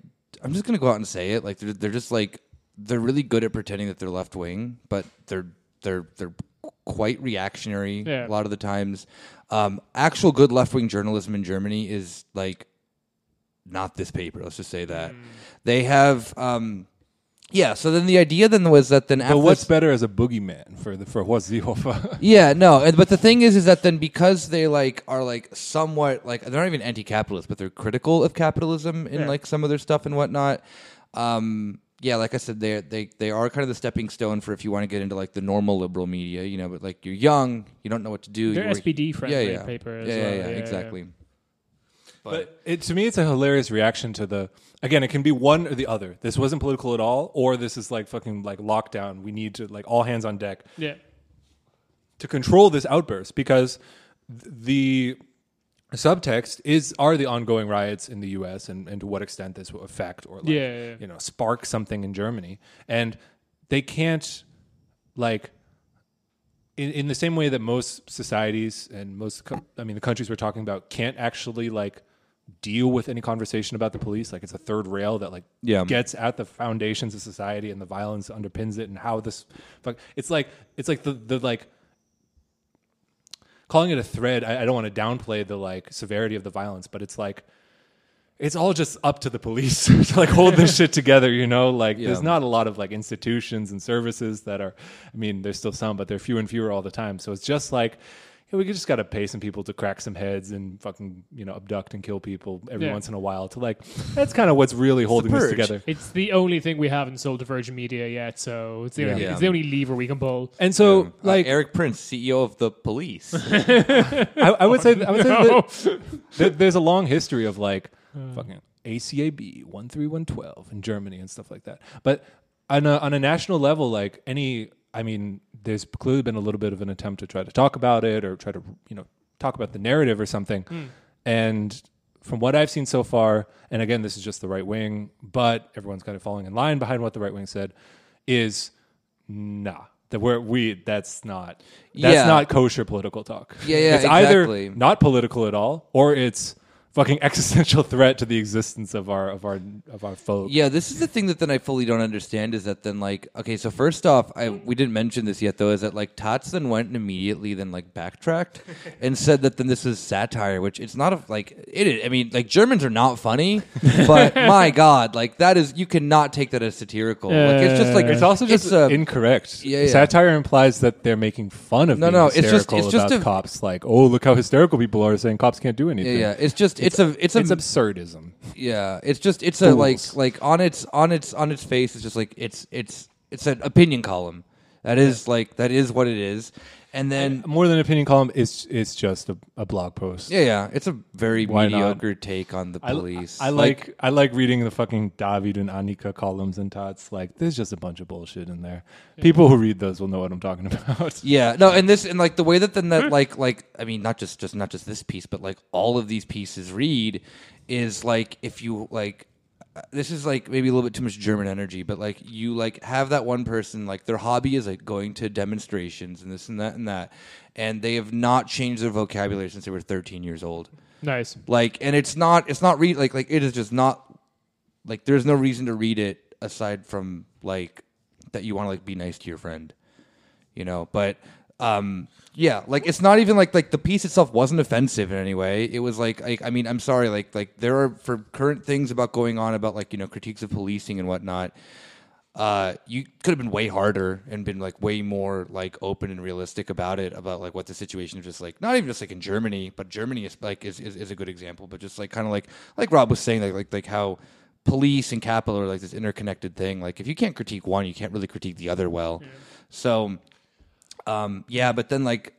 I'm just gonna go out and say it. Like they're they're just like they're really good at pretending that they're left wing, but they're they're they're quite reactionary Yeah. a lot of the times. Um, actual good left wing journalism in Germany is like not this paper. Let's just say that they have. Um, yeah. So then the idea then was that then after but what's better as a boogeyman for the for Horst Seehofer? yeah, no, and, but the thing is, is that then because they like are like somewhat like they're not even anti-capitalist, but they're critical of capitalism in Yeah. like some of their stuff and whatnot. Um, yeah, like I said, they they they are kind of the stepping stone for if you want to get into like the normal liberal media, you know. But like you're young, you don't know what to do. They're you work- SPD friendly yeah, yeah. paper as yeah, well. yeah, yeah, Yeah, yeah. exactly. But it, to me, it's a hilarious reaction to the. Again, it can be one or the other. This wasn't political at all, or this is like fucking like lockdown. We need to like all hands on deck Yeah. to control this outburst because th- the subtext is are the ongoing riots in the U.S. and, and to what extent this will affect or like, Yeah, yeah, yeah. you know spark something in Germany, and they can't like in, in the same way that most societies and most I mean the countries we're talking about can't actually like deal with any conversation about the police like it's a third rail that like Yeah. gets at the foundations of society and the violence underpins it and how this fuck it's like it's like the the like calling it a thread. I, I don't want to downplay the like severity of the violence, but it's like it's all just up to the police to like hold this shit together, you know? Like there's not a lot of like institutions and services that are I mean, there's still some, but they're few and fewer all the time. So it's just like hey, we just got to pay some people to crack some heads and fucking, you know, abduct and kill people every Yeah. once in a while to like that's kind of what's really holding this together. It's the only thing we haven't sold to Virgin Media yet, so it's the, only, Yeah. it's the only lever we can pull. And so Uh, like Erik Prince, CEO of the police. I, I would say I would say No. that there- there's a long history of like fucking ACAB one three one twelve in Germany and stuff like that. But on a on a national level, like any, I mean, there's clearly been a little bit of an attempt to try to talk about it or try to you know talk about the narrative or something. Hmm. And from what I've seen so far, and again, this is just the right wing, but everyone's kind of falling in line behind what the right wing said, is nah. That we're we that's not that's Yeah. not kosher political talk. Yeah, yeah, It's either not political at all, or it's fucking existential threat to the existence of our of our of our folk. Yeah, this is the thing that then I fully don't understand is that then like okay, so first off, I we didn't mention this yet though, is that like taz then went and immediately then like backtracked and said that then this is satire, which it's not a like it is I mean, like Germans are not funny, but my God, like that is you cannot take that as satirical. like it's just like It's also just it's a- incorrect. Yeah, yeah. Satire implies that they're making fun of No, no, it's just- hysterical it's just about a- cops. Like, oh, look how hysterical people are saying cops can't do yeah, anything. yeah, it's just it's, a it's a absurdism. Yeah, it's just it's a like like on its on its on its face. It's just like it's it's it's an opinion column. That is like that is what it is. And then More than an opinion column, it's it's just a, a blog post. yeah, yeah, it's a very Why not? mediocre take on the I, police. I like I like reading the fucking David and Anika columns and taz. Like, there's just a bunch of bullshit in there. People who read those will know what I'm talking about. Yeah, no, and this and like the way that then that like like I mean not just just not just this piece, but like all of these pieces read is like if you like this is like maybe a little bit too much German energy, but like you like have that one person like their hobby is like going to demonstrations and this and that and that, and they have not changed their vocabulary since they were 13 years old. Nice. Like, and it's not it's not read like like it is just not like there's no reason to read it aside from like that you want to like be nice to your friend you know but um yeah like it's not even like like the piece itself wasn't offensive in any way. It was like, like i mean i'm sorry like like there are for current things about going on about like you know critiques of policing and whatnot uh you could have been way harder and been like way more like open and realistic about it about like what the situation is just like not even just like in germany but germany is like is is, is a good example but just like kind of like like rob was saying like like like how police and capital are like this interconnected thing. Like if you can't critique one you can't really critique the other well. So um, yeah, but then like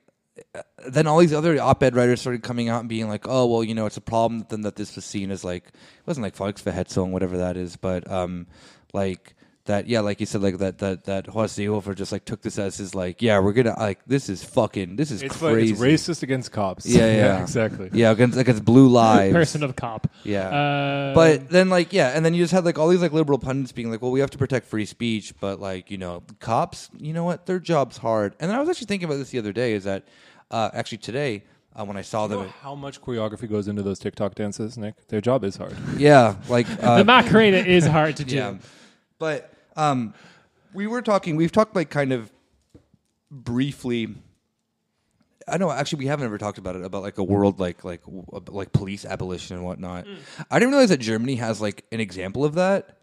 uh, then all these other op-ed writers started coming out and being like, "Oh, well, you know, it's a problem then that this was seen as like it wasn't like Volksverhetzung, whatever that is, but um, like that, yeah, like you said, like that that that Horst Seehofer just like took this as his like, yeah, we're gonna like this is fucking this is It's, fu- crazy, it's racist against cops. Yeah, yeah. exactly. yeah, against against blue lives, Person of cop. yeah. Uh, But then, like, yeah, and then you just had like all these like liberal pundits being like, "Well, we have to protect free speech," but like, you know, cops, you know what, their job's hard. And then I was actually thinking about this the other day. Is that uh, actually today uh, when I saw You know them? how much choreography goes into those TikTok dances, Nick? Their job is hard. Yeah, like uh, the Macarena is hard to do. yeah, but um, we were talking. We've talked like kind of briefly. I know. Actually, we haven't ever talked about it about like a world like like w- like police abolition and whatnot. I didn't realize that Germany has like an example of that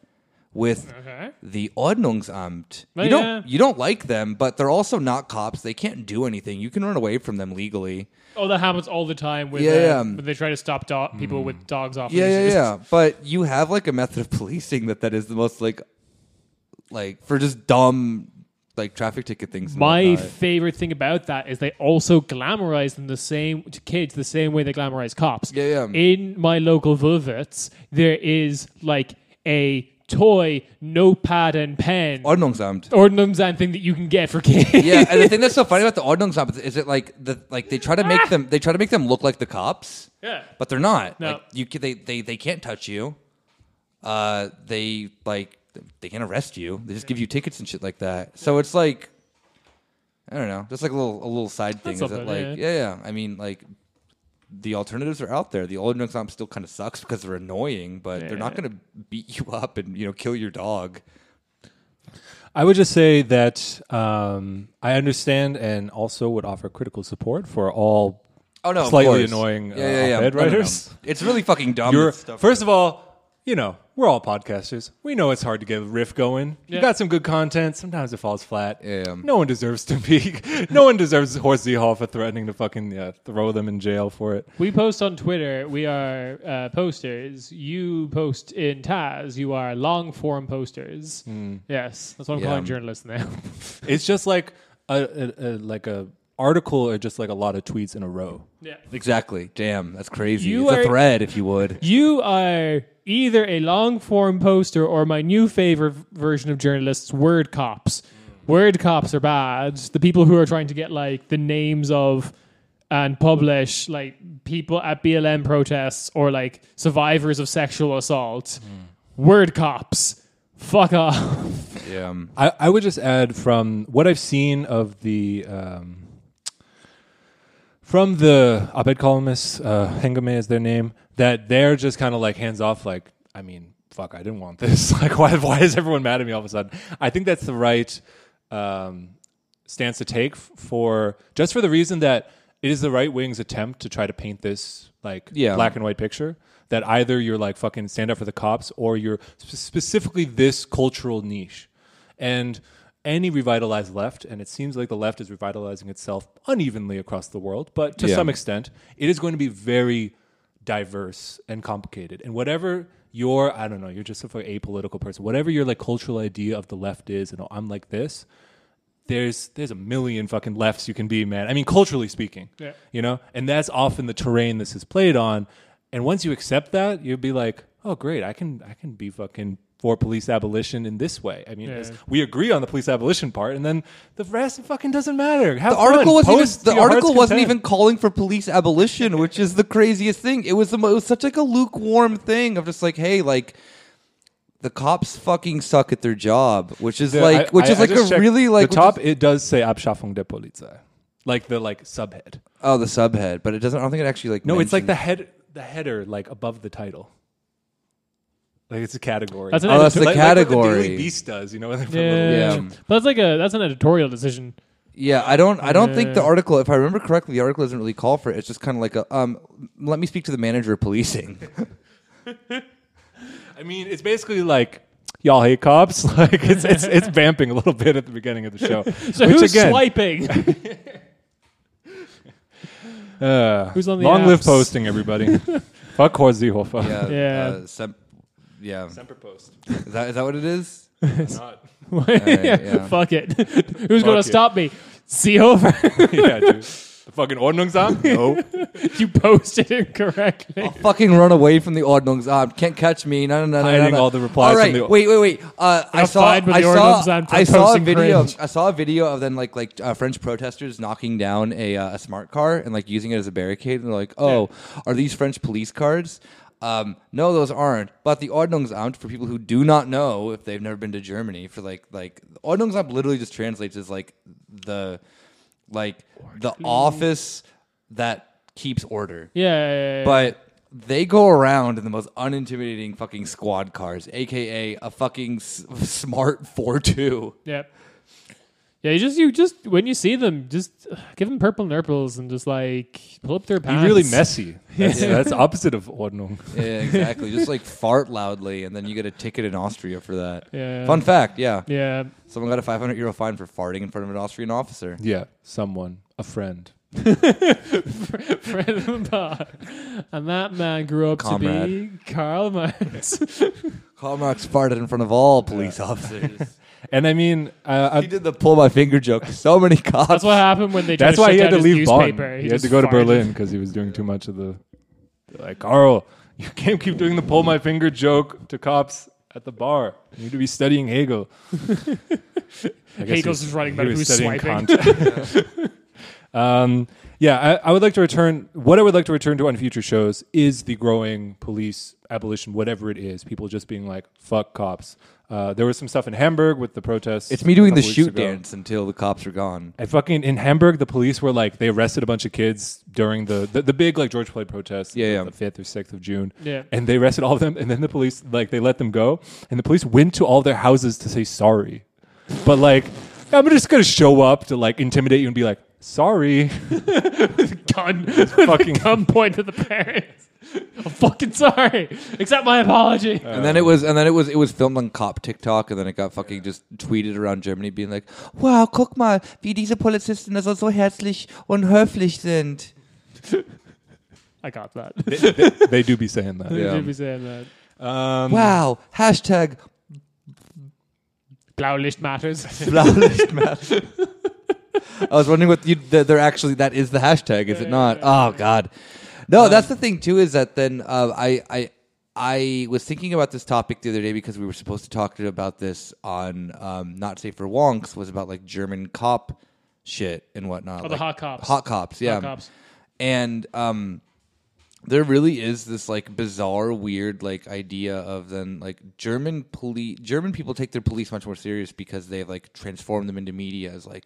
with Okay. the Ordnungsamt. Oh, you don't yeah. you don't like them, but they're also not cops. They can't do anything. You can run away from them legally. Oh, that happens all the time with Yeah, uh, yeah. when they try to stop do- people with dogs off. Yeah, yeah, yeah. But you have like a method of policing that that is the most like like for just dumb like traffic ticket things. My favorite thing about that is they also glamorize them the same to kids the same way they glamorize cops. Yeah, yeah. In my local Woolworths, there is like a toy notepad and pen Ordnungsamt. ordnungsamt thing that you can get for kids. yeah, and the thing that's so funny about the Ordnungsamt is, is it like the like they try to make them they try to make them look like the cops. Yeah. but they're not. No. Like you, ca- they they they can't touch you. Uh, they like they can't arrest you. They just give you tickets and shit like that. So it's like, I don't know, just like a little a little side thing. Is that like, yeah. yeah, I mean, like the alternatives are out there. The old Ordnungsamt still kind of sucks because they're annoying, but they're not going to beat you up and you know kill your dog. I would just say that um, I understand and also would offer critical support for all Oh no, slightly course. annoying uh, Yeah, yeah, yeah. op-ed No, no, no. It's really fucking dumb. You're, stuff. first of all, you know, we're all podcasters. We know it's hard to get a riff going. You Yeah. got some good content. Sometimes it falls flat. Yeah. No one deserves to be. no one deserves Horst Hall for threatening to fucking yeah, throw them in jail for it. We post on Twitter. We are uh, posters. You post in Taz. You are long form posters. Yes, that's what I'm Yeah. calling journalists now. It's just like a, a, a like a article or just like a lot of tweets in a row. yeah. exactly. Damn, that's crazy. You it's are- a thread, if you would. You are either a long form poster or my new favorite version of journalists, word cops. Word cops are bad. The people who are trying to get like the names of and publish like people at BLM protests or like survivors of sexual assault. Word cops. Fuck off. Yeah. I, I would just add from what I've seen of the um, from the op-ed columnists, uh, Hengameh is their name, that they're just kind of like hands off. Like, I mean, fuck, I didn't want this. Like, why why is everyone mad at me all of a sudden? I think that's the right um, stance to take for just for the reason that it is the right wing's attempt to try to paint this like Yeah. black and white picture that either you're like fucking stand up for the cops or you're sp- specifically this cultural niche and any revitalized left and it seems like the left is revitalizing itself unevenly across the world but to Yeah. some extent it is going to be very diverse and complicated and whatever your i don't know you're just a fucking apolitical person whatever your like cultural idea of the left is and oh, i'm like this there's there's a million fucking lefts you can be, man. I mean, culturally speaking, Yeah. you know, and that's often the terrain this is played on. And once you accept that, you'll be like, oh, great, I can I can be fucking for police abolition in this way. I mean, Yeah. we agree on the police abolition part, and then the rest fucking doesn't matter. Have The article fun. wasn't even the article wasn't content. even calling for police abolition, which is the craziest thing. It was the, mo- it was such like a lukewarm thing of just like, hey, like the cops fucking suck at their job, which is The- like which I- is I like just a really like the top. is- It does say Abschaffung der Polizei, like the like subhead. oh, the subhead, but it doesn't. I don't think it actually like. No, it's like the head, the header, like above the title. Like it's a category. That's an Oh, that's the like, Like what the category. Daily Beast does, you know. when they put a Yeah. little- Yeah. But that's like a that's an editorial decision. Yeah, I don't. I don't think the Yeah. article, if I remember correctly, the article doesn't really call for it. It's just kind of like a. Um, let me speak to the manager of policing. I mean, it's basically like y'all hate cops. Like it's it's it's vamping a little bit at the beginning of the show. So Which who's again, swiping? uh, Who's on the long live apps? posting, everybody. Fuck Horst Seehofer. Yeah, Yeah. Uh, sem- yeah. Semper post. Is that is that what it is? Not. yeah. Fuck it. Who's going it. to stop me? See over. yeah, dude. The fucking Ordnungsamt? No. you posted it incorrectly. I'll fucking run away from the Ordnungsamt. Can't catch me. No, no, no, no, Hiding no, no. all the replies All right, from the- wait, wait, wait. Uh, I saw. I the saw. I saw a video. cringe. I saw a video of then like like uh, French protesters knocking down a uh, a smart car and like using it as a barricade. And they're like, "Oh, are these French police cards?" Um, no, those aren't. But the Ordnungsamt, for people who do not know, if they've never been to Germany, for like like Ordnungsamt literally just translates as like the like the office that keeps order. Yeah, yeah, yeah. But they go around in the most unintimidating fucking squad cars, aka a fucking s- smart four two. yeah. Yeah, you just you just when you see them, just uh, give them purple nurples and just like pull up their pants. Be pants. really messy. That's, that's opposite of Ordnung. Yeah, exactly. Just like fart loudly, and then you get a ticket in Austria for that. Yeah. Fun fact, yeah. Yeah. Someone got a 500 euro fine for farting in front of an Austrian officer. Yeah, someone, a friend. Friend of the pod. And that man grew up to be Karl Marx. Karl Marx farted in front of all police officers. And I mean, uh, he I, did the pull my finger joke so many cops. That's what happened when they tried that's to why shut he had to his leave Bonn. newspaper. He, had to go to. Berlin because he was doing too much of the. they're Like Carl, you can't keep doing the pull my finger joke to cops at the bar. You need to be studying Hegel. I guess Hegel's he was- just writing he about was who's studying swiping. Kant. um, yeah, I, I would like to return. What I would like to return to on future shows is the growing police abolition, whatever it is. People just being like, "Fuck cops." Uh, there was some stuff in Hamburg with the protests. it's me doing the shoot ago. dance until the cops are gone. I fucking in Hamburg, the police were like they arrested a bunch of kids during the the, the big like George Floyd protest, Yeah, yeah. the fifth or sixth of June. Yeah. and they arrested all of them, and then the police like they let them go, and the police went to all their houses to say sorry. but like I'm just gonna show up to like intimidate you and be like, sorry, gun, fucking- gun point to the parents. I'm fucking sorry. Accept my apology. And then it was, and then it was, it was filmed on cop TikTok, and then it got fucking just tweeted around Germany, being like, "Wow, guck mal, wie diese Polizisten also so herzlich und höflich sind." I got that. they do be saying that. You Yeah. should be saying that. Um, Wow, hashtag Blaulicht matters. Blaulichtmatch. I was wondering what you, th- they're actually that is the hashtag, is it not? Oh God, no. that's the thing too. Is that then uh, I I I was thinking about this topic the other day because we were supposed to talk about this on um, not safe for wonks was about like German cop shit and whatnot. Oh, the like, hot cops. Hot cops, yeah. Hot cops. And um, there really is this like bizarre, weird like idea of then like German police. German people take their police much more serious because they've like transformed them into media as like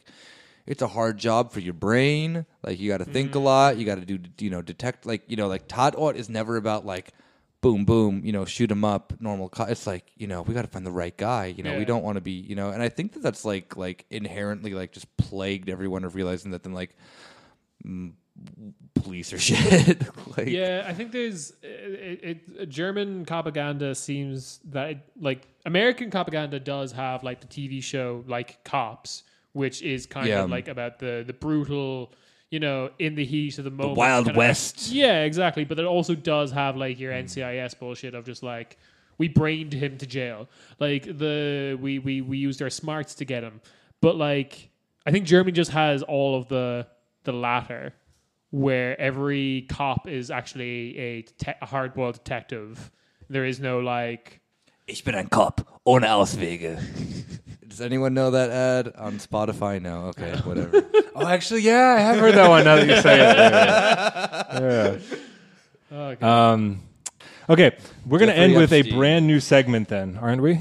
it's a hard job for your brain. Like you got to think a mm-hmm. lot. You got to do you know detect like you know like Tatort is never about like boom boom you know shoot him up normal. Co- it's like you know we got to find the right guy. You know we don't want to be you know. And I think that that's like like inherently like just plagued everyone of realizing that then like police or shit. like, Yeah, I think there's it, it, German propaganda seems that it, like American propaganda does have like the TV show like Cops, which is kind Yeah. of like about the the brutal, you know, in the heat of the moment, Wild kind of- West. yeah, exactly. But it also does have like your hmm. NCIS bullshit of just like we brained him to jail, like the we we we used our smarts to get him. But like I think Germany just has all of the the latter where every cop is actually a, te- a hard-boiled detective. There is no like Ich bin ein Cop ohne Auswege. Does anyone know that ad on Spotify? No. Okay, whatever. Oh, actually, yeah, I have heard that one. Now that you say it. Yeah. oh, okay. Um, okay, we're gonna Jeffrey end with a brand new segment, then, aren't we?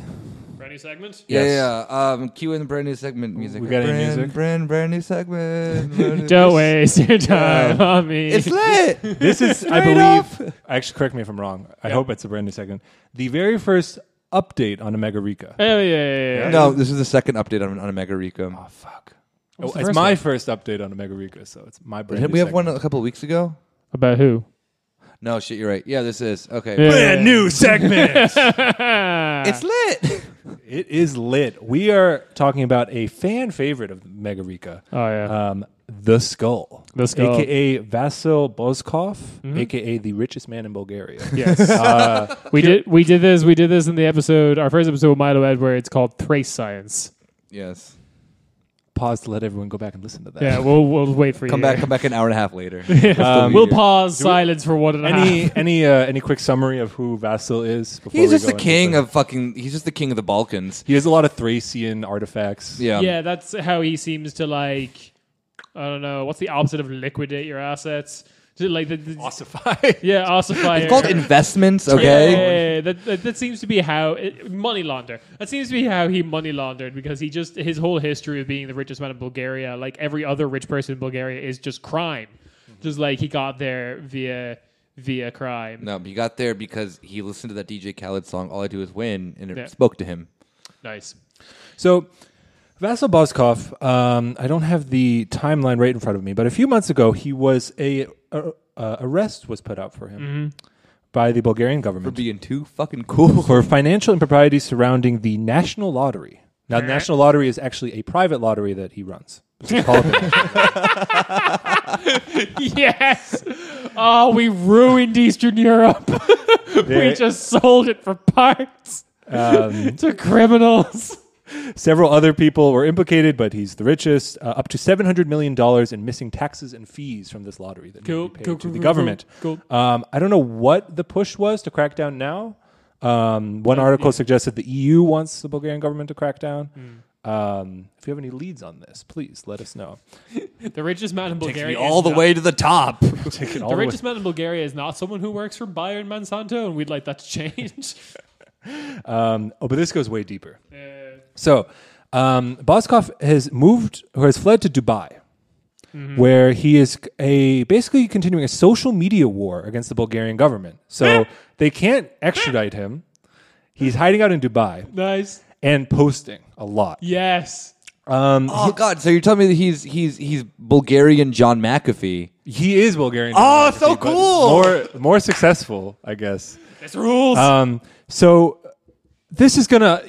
brand new segment. Yeah, Yes. yeah. yeah. Um, cue in the brand new segment music. We got any music? Brand, brand new segment. Brand new- Don't waste your time on me. It's lit. This is, I Straight believe. Actually, correct me if I'm wrong. I hope it's a brand new segment. The very first update on Omega Rica. Oh yeah, yeah, yeah. no, this is the second update on, on Omega Rica. Oh fuck! What's Oh, the it's first my one? first update on Omega Rica, so it's my brand. Didn't new we have one segment. a couple of weeks ago? About who? No, shit, you're right. Yeah, this is okay. Yeah. brand new segment. It's lit. it is lit. We are talking about a fan favorite of Mega Rica. Oh yeah. um, the Skull, The Skull. Mm-hmm. aka Vasil Bozkov, aka the richest man in Bulgaria. yes. uh, we did. We did this. We did this in the episode. Our first episode of Milo Edwards called Trace Science. yes. pause to let everyone go back and listen to that. Yeah, we'll we'll wait for Come you. Come back. Come back an hour and a half later. Um, We'll here. pause silence for one and a half. any any uh, any quick summary of who Vasil is? Before He's we just go the king the- of fucking. He's just the king of the Balkans. He has a lot of Thracian artifacts. Yeah. yeah, that's how he seems to like. I don't know what's the opposite of liquidate your assets. Like the, the- Ossify. yeah, ossify. It's called investments. Okay. Yeah, that, that that seems to be how it, money launder. That seems to be how he money laundered because he just his whole history of being the richest man in Bulgaria, like every other rich person in Bulgaria, is just crime. Mm-hmm. Just like he got there via via crime. No, he got there because he listened to that DJ Khaled song. All I do is win, and it Yeah. spoke to him. Nice. So, Vasil Bozkov, um, I don't have the timeline right in front of me, but a few months ago, he was a, uh uh, arrest was put out for him by the Bulgarian government For being too fucking cool. for financial improprieties surrounding the National Lottery. Now, the National Lottery is actually a private lottery that he runs. It's called yes. Oh, we ruined Eastern Europe. we just sold it for parts um, to criminals. Several other people were implicated, but he's the richest. Uh, up to seven hundred million dollars in missing taxes and fees from this lottery that Cool, need to paid cool, to cool, the cool, government. cool, Um, I don't know what the push was to crack down now. Um, one article suggested the EU wants the Bulgarian government to crack down. Um, if you have any leads on this, please let us know. The richest man in Bulgaria. is all the not- way to the top. Take The the way- richest man in Bulgaria is not someone who works for Bayer Monsanto, and we'd like that to change. Um, oh, but this goes way deeper. Uh, So, um, Bozkov has moved or has fled to Dubai, where he is a basically continuing a social media war against the Bulgarian government. So they can't extradite him. He's hiding out in Dubai, nice. and posting a lot. Yes. Oh God! So you're telling me that he's he's he's Bulgarian John McAfee? He is Bulgarian. Oh, John so McAfee, but cool. More more successful, I guess. This rules. Um, so this is gonna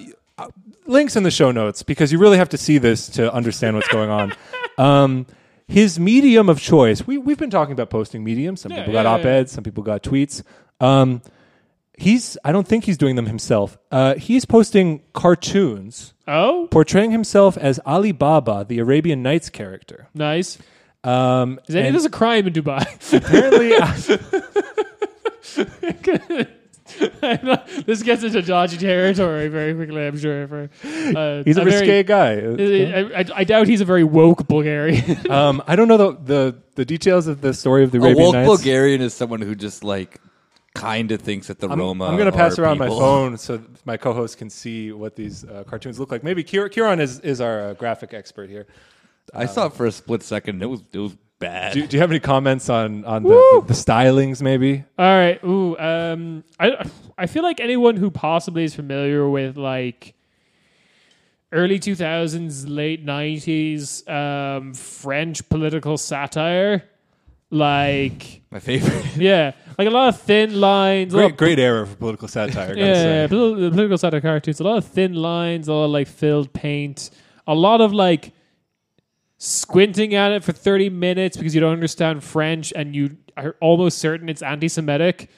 links in the show notes because you really have to see this to understand what's going on. Um, his medium of choice. We we've been talking about posting mediums. Some Yeah, people got yeah, yeah. op-eds. Some people got tweets. Um, he's. I don't think he's doing them himself. Uh, he's posting cartoons oh, portraying himself as Ali Baba, the Arabian Nights character. nice. Um, Is of and a crime in Dubai? apparently, this gets into dodgy territory very quickly, I'm sure. For, uh, he's a, risque very, guy. I, I, I doubt he's a very woke Bulgarian. Um, I don't know the, the the details of the story of the A Arabian woke Nights. Bulgarian is someone who just like kind of thinks that the I'm, Roma. I'm gonna pass around people. my phone so my co-host can see what these uh, cartoons look like. Maybe Kieran, Kieran is, is our uh, graphic expert here. I saw it for a split second. It was it was bad. Do, do you have any comments on on the, the, the stylings? Maybe All right. Ooh. Um. I I feel like anyone who possibly is familiar with like early two thousands, late nineties, um, French political satire, like my favorite. yeah, like a lot of thin lines. a great of- great era for political satire. I gotta Yeah, say. political satire cartoons. A lot of thin lines, a lot of like filled paint, a lot of like squinting at it for 30 minutes because you don't understand French and you are almost certain it's anti Semitic.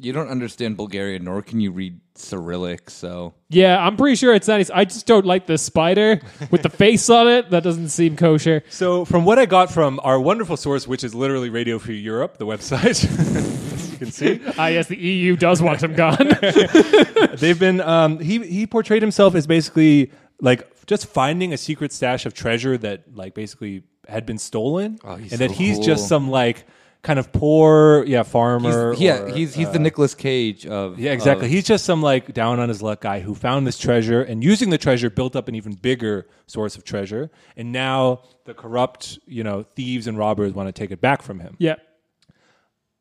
You don't understand Bulgarian, nor can you read Cyrillic. So Yeah, I'm pretty sure it's nice. I just don't like the spider with the face on it. That doesn't seem kosher. So, from what I got from our wonderful source, which is literally Radio Free Europe, the website, as you can see, Ah, yes, the EU does want him gone. they've been. Um, he he portrayed himself as basically like just finding a secret stash of treasure that like basically had been stolen, Oh, he's and that so he's cool. just some like kind of poor, yeah, farmer. he's, yeah, or, he's he's uh, the Nicolas Cage of Yeah, exactly. of- He's just some like down on his luck guy who found this treasure and using the treasure built up an even bigger source of treasure. And now the corrupt, you know, thieves and robbers want to take it back from him. yeah.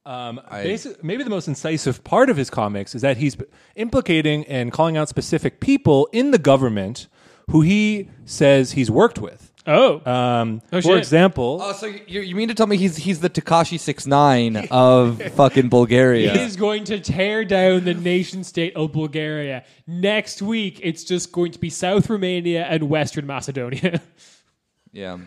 Um, basi- maybe the most incisive part of his comics is that he's implicating and calling out specific people in the government who he says he's worked with. Oh. Um, Oh, for shit. example, Oh, so you, you mean to tell me he's he's the Tekashi six nine of fucking Bulgaria? He is going to tear down the nation state of Bulgaria. Next week, it's just going to be South Romania and Western Macedonia. Yeah.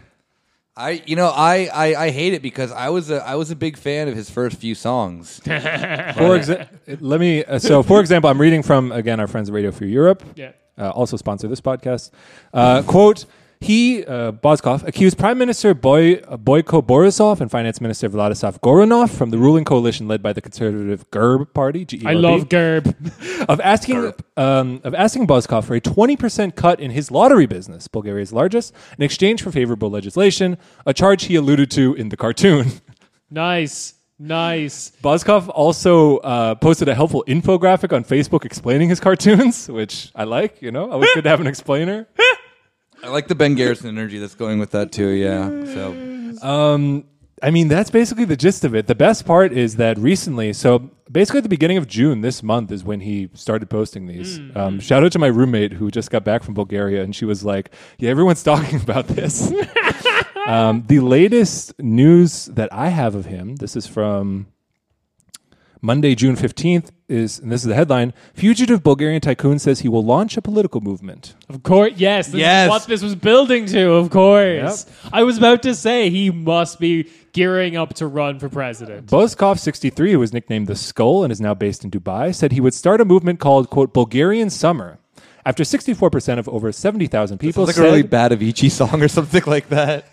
I you know I, I I hate it because I was a I was a big fan of his first few songs. for exa- let me. Uh, so, for example, I'm reading from again our friends at Radio Free Europe. yeah. Uh, also sponsor this podcast. Uh, quote: He uh, Bozkov accused Prime Minister Boy, uh, Boyko Borisov and Finance Minister Vladislav Goranov from the ruling coalition led by the conservative GERB party. G-E-R-B, I love Gerb. of asking um, of asking Bozkov for a twenty percent cut in his lottery business, Bulgaria's largest, in exchange for favorable legislation. A charge he alluded to in the cartoon. Nice. Nice. Bozkov also uh, posted a helpful infographic on Facebook explaining his cartoons, which I like. You know, always good to have an explainer. I like the Ben Garrison energy that's going with that too. Yeah. So Um, I mean, that's basically the gist of it. The best part is that recently, so basically at the beginning of June this month is when he started posting these. Um, shout out to my roommate who just got back from Bulgaria, and she was like, "Yeah, everyone's talking about this." um, the latest news that I have of him, this is from Monday, June fifteenth, is and this is the headline: Fugitive Bulgarian tycoon says he will launch a political movement. Of course. Yes. This Yes. is what this was building to, of course. I was about to say he must be gearing up to run for president. Bozkov, 63, who was nicknamed the Skull and is now based in Dubai, said he would start a movement called, quote, Bulgarian Summer. After 64% of over 70,000 people it's like said, a really bad Avicii song or something like that.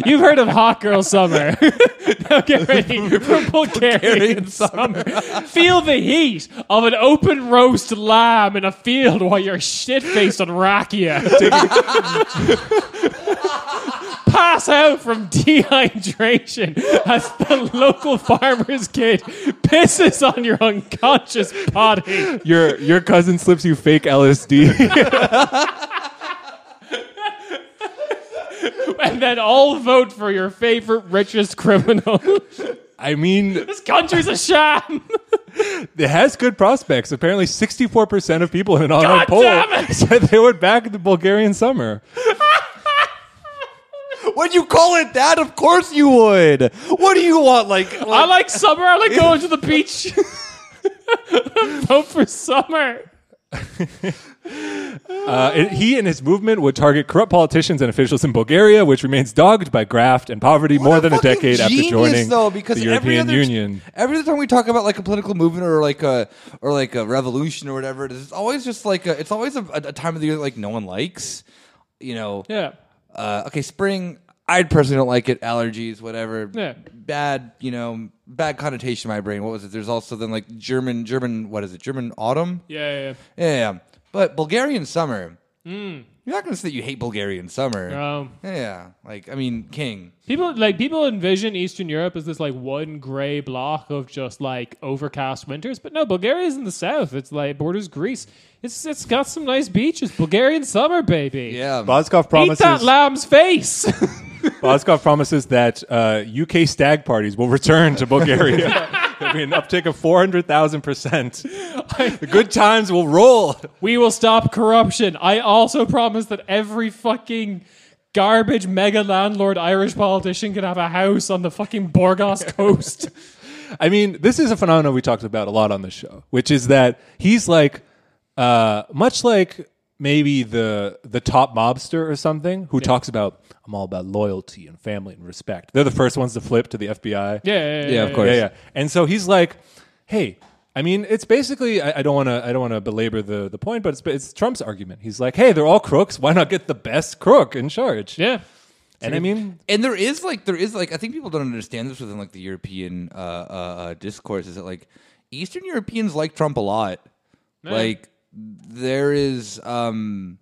You've heard of Hot Girl Summer. now get ready for Bulgarian Summer. Feel the heat of an open roast lamb in a field while you're shit faced on rakia. Pass out from dehydration as the local farmer's kid pisses on your unconscious body. your, your cousin slips you fake LSD. And then all vote for your favorite richest criminal. I mean, This country's a sham. it has good prospects. Apparently, 64% of people in an online poll said they would back the Bulgarian summer. When you call it that, of course you would. What do you want? Like, I like summer. I like going to the beach. Vote for summer. Uh, it- he and his movement would target corrupt politicians and officials in Bulgaria, which remains dogged by graft and poverty more What than a fucking decade after joining though, because the every European other- Union. Every other time we talk about like a political movement or like a or like a revolution or whatever, it is, it's always just like a, it's always a, a time of the year like no one likes. You know, Yeah. Uh, okay, spring. I personally don't like it. Allergies, whatever. Yeah. Bad, you know, bad connotation in my brain. What was it? There's also then like German, German. What is it? German autumn. Yeah. Yeah. Yeah, yeah. yeah. But Bulgarian summer. You're not going to say that you hate Bulgarian summer. Um, Yeah, like I mean, King. people like people envision Eastern Europe as this like one gray block of just like overcast winters, but no, Bulgaria's in the south. It's like borders Greece. It's it's got some nice beaches. Bulgarian summer, baby. Yeah, Bozkov promises Eat that lamb's face. Bozkov promises that uh, UK stag parties will return to Bulgaria. There'll be an uptick of four hundred thousand percent. The good times will roll. we will stop corruption. I also promise that every fucking garbage mega landlord Irish politician can have a house on the fucking Burgas coast. I mean, this is a phenomenon we talked about a lot on the show, which is that he's like, uh, much like maybe the the top mobster or something, who talks about I'm all about loyalty and family and respect. They're the first ones to flip to the FBI. Yeah, yeah, yeah, Yeah, of course. yeah, yeah. And so he's like, hey. I mean, it's basically. I, I don't want to. I don't want to belabor the, the point, but it's, it's Trump's argument. He's like, "Hey, they're all crooks. Why not get the best crook in charge?" Yeah. And I mean, and there is like there is like I think people don't understand this within like the European uh, uh, uh, discourse is that like Eastern Europeans like Trump a lot. Like there is um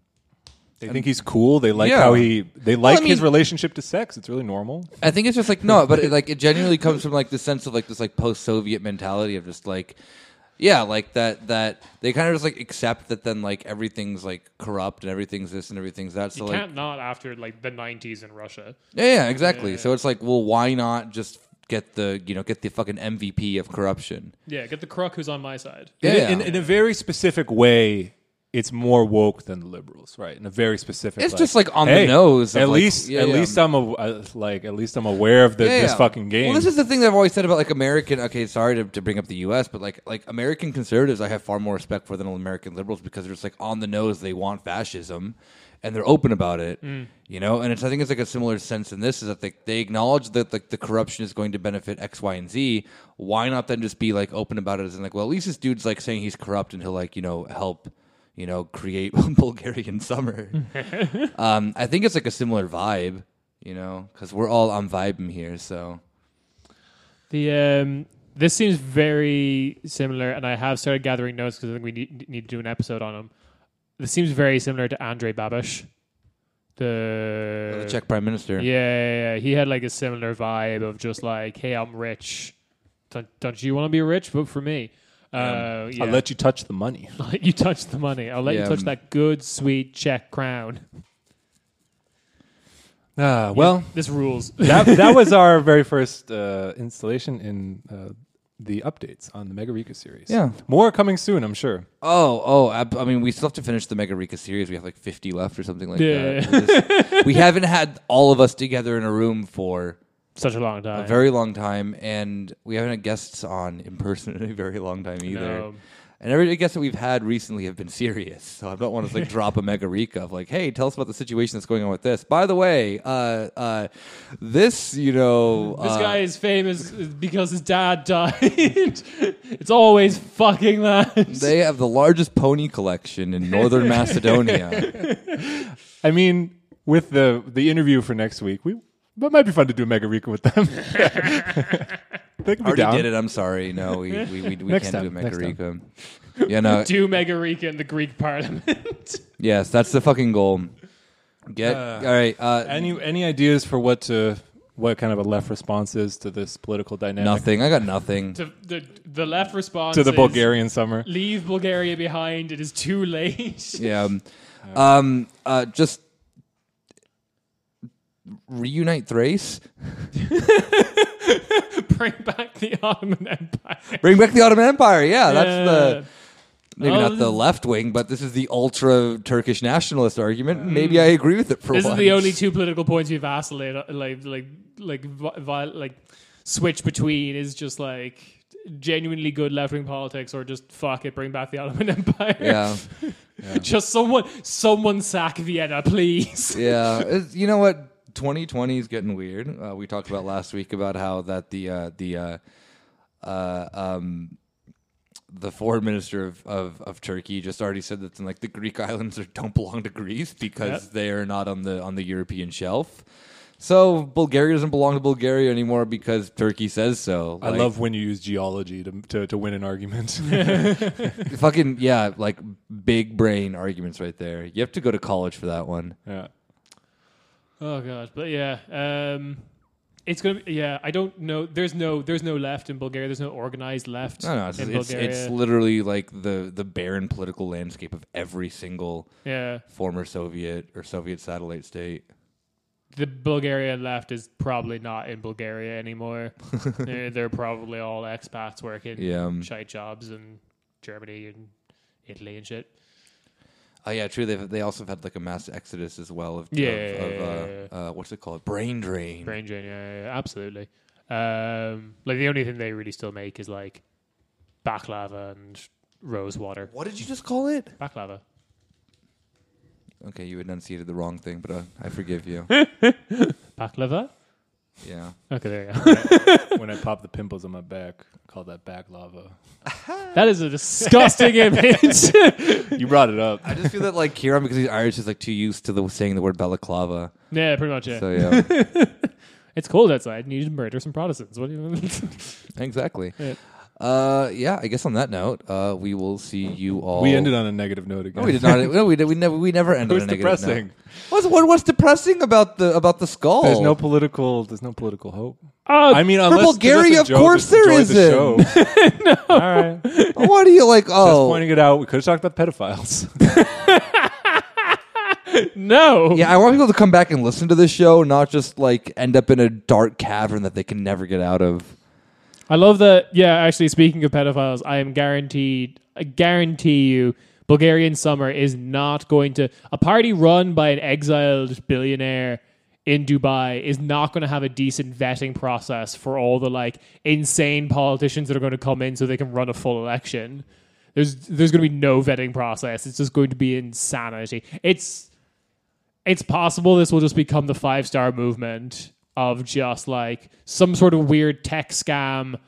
they think he's cool. They like Yeah. how he. They like I his relationship to sex. It's really normal. I think it's just like no, but it, like it genuinely comes from like the sense of like this like post-Soviet mentality of just like yeah, like that that they kind of just like accept that then like everything's like corrupt and everything's this and everything's that. So You like can't not after like the 90s in Russia. yeah, yeah, exactly. So it's like well, why not just get the you know get the fucking MVP of corruption? Yeah, get the crook who's on my side. In, Yeah. in, in a very specific way, it's more woke than the liberals, right? In a very specific. Way. It's just, like, on the nose At like- least, yeah, at yeah. least I'm a, uh, like at least I'm aware of the, Yeah, this fucking game. Well, this is the thing that I've always said about like American. Okay, sorry to, to bring up the U.S., but like like American conservatives, I have far more respect for than American liberals because they're just like on the nose. They want fascism, and they're open about it. You know, and it's I think it's like a similar sense in this is that they, they acknowledge that like the corruption is going to benefit X, Y, and Z. Why not then just be like open about it as in like, well, at least this dude's like saying he's corrupt and he'll like you know help. You know, create Bulgarian summer. um, I think it's like a similar vibe. You know, because we're all on vibing here. So The um, this seems very similar, and I have started gathering notes because I think we need, need to do an episode on them. This seems very similar to Andrei Babish, the, the Czech prime minister. Yeah, yeah, yeah, he had like a similar vibe of just like, "Hey, I'm rich. Don't, don't you want to be rich? Vote for me." Uh, yeah. I'll let you touch the money. I'll let you touch the money. I'll let Yeah, you touch um, that good, sweet Czech crown. Ah, well, This rules. that that was our very first uh, installation in uh, the updates on the Mega Rika series. Yeah. more coming soon, I'm sure. Oh, oh. I, I mean, we still have to finish the Mega Rika series. We have like fifty left or something like Yeah. that. We haven't had all of us together in a room for Such a long time. a very long time, and we haven't had guests on in person in a very long time either. No. And every guest that we've had recently have been serious, so I don't want to like drop a Mega Rika of like, hey, tell us about the situation that's going on with this. By the way, uh, uh, this, you know, This uh, guy is famous because his dad died. it's always fucking that. They have the largest pony collection in northern Macedonia. I mean, with the the interview for next week, we that might be fun to do a Mega Rika with them. they can be Already down. did it. I'm sorry. No, we we, we, we Next can't do a time, Mega next Rika. Yeah, no. Do Mega Rika in the Greek parliament. yes, that's the fucking goal. Get Uh, all right. Uh, Any any ideas for what to what kind of a left response is to this political dynamic? nothing. I got nothing. to, the, the left response To the is, Bulgarian summer. Leave Bulgaria behind. It is too late. Yeah. Um, um. Uh. Just reunite Thrace. Bring back the Ottoman Empire. Bring back the Ottoman Empire. Yeah, that's the maybe Oh, not the oh, left wing, but this is the ultra Turkish nationalist argument. Mm. Maybe I agree with it for This is once. the only two political points we vacillate like like like vi- vi- like switch between is just like genuinely good left wing politics or just fuck it, bring back the Ottoman Empire. Yeah, just someone someone sack Vienna, please. yeah. It's- you know what? 2020 is getting weird. Uh, we talked about last week about how that the uh, the uh, uh, um, the foreign minister of, of, of Turkey just already said that like the Greek islands are, don't belong to Greece because Yep. they are not on the on the European shelf. So Bulgaria doesn't belong to Bulgaria anymore because Turkey says so. I love when you use geology to to, to win an argument. fucking yeah, like big brain arguments right there. You have to go to college for that one. yeah. Oh god, but yeah, um, it's gonna. Be, yeah, I don't know. There's no. There's no left in Bulgaria. There's no organized left No, no, it's in it's, Bulgaria. it's literally like the the barren political landscape of every single yeah, former Soviet or Soviet satellite state. the Bulgarian left is probably not in Bulgaria anymore. they're, they're probably all expats working Yeah. um, shite jobs in Germany and Italy and shit. Oh yeah, true. They they also have had like a mass exodus as well of Yeah, of, of, yeah, uh, yeah, Uh, what's it called? Brain drain. Brain drain, yeah, yeah, yeah, absolutely. Um, like the only thing they really still make is like baklava and rose water. What did you just call it? Baklava. Okay, you enunciated the wrong thing, but uh, I forgive you. Baklava? Yeah. Okay, there you go. when I pop the pimples on my back, I call that back lava. that is a disgusting image. You brought it up. I just feel that like Kieran, because he's Irish, is like too used to the saying the word balaclava. yeah, pretty much, yeah. So yeah, It's cold outside and you just murder some Protestants. What do you mean? exactly. Yeah. Uh, yeah. I guess on that note, uh, we will see you all. We ended on a negative note again. No, we did not. No, we, did, we never. We never It ended was on a negative depressing. note. What's what, what's depressing about the about the skull? There's no political. There's no political hope. Oh, I mean, unless Bulgaria, just a of course just there enjoy the isn't. show. All right. Just What are you like? Oh, just pointing it out. We could have talked about pedophiles. no. yeah. I want people to come back and listen to this show, not just like end up in a dark cavern that they can never get out of. I love that. Yeah, actually, speaking of pedophiles, I am guaranteed, I guarantee you, Bulgarian summer is not going to. A party run by an exiled billionaire in Dubai is not going to have a decent vetting process for all the like insane politicians that are going to come in so they can run a full election. There's there's going to be no vetting process. It's just going to be insanity. It's it's possible this will just become the five star movement of just like some sort of weird tech scam.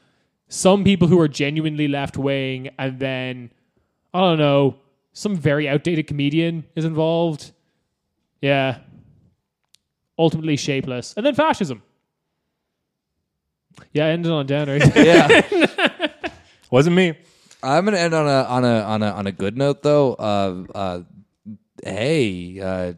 Some people who are genuinely left wing, and then I don't know, some very outdated comedian is involved. Yeah. Ultimately shapeless. And then fascism. Yeah, I ended on a downer. Yeah. Wasn't me. I'm gonna end on a on a on a on a good note though. Uh, uh, hey, uh,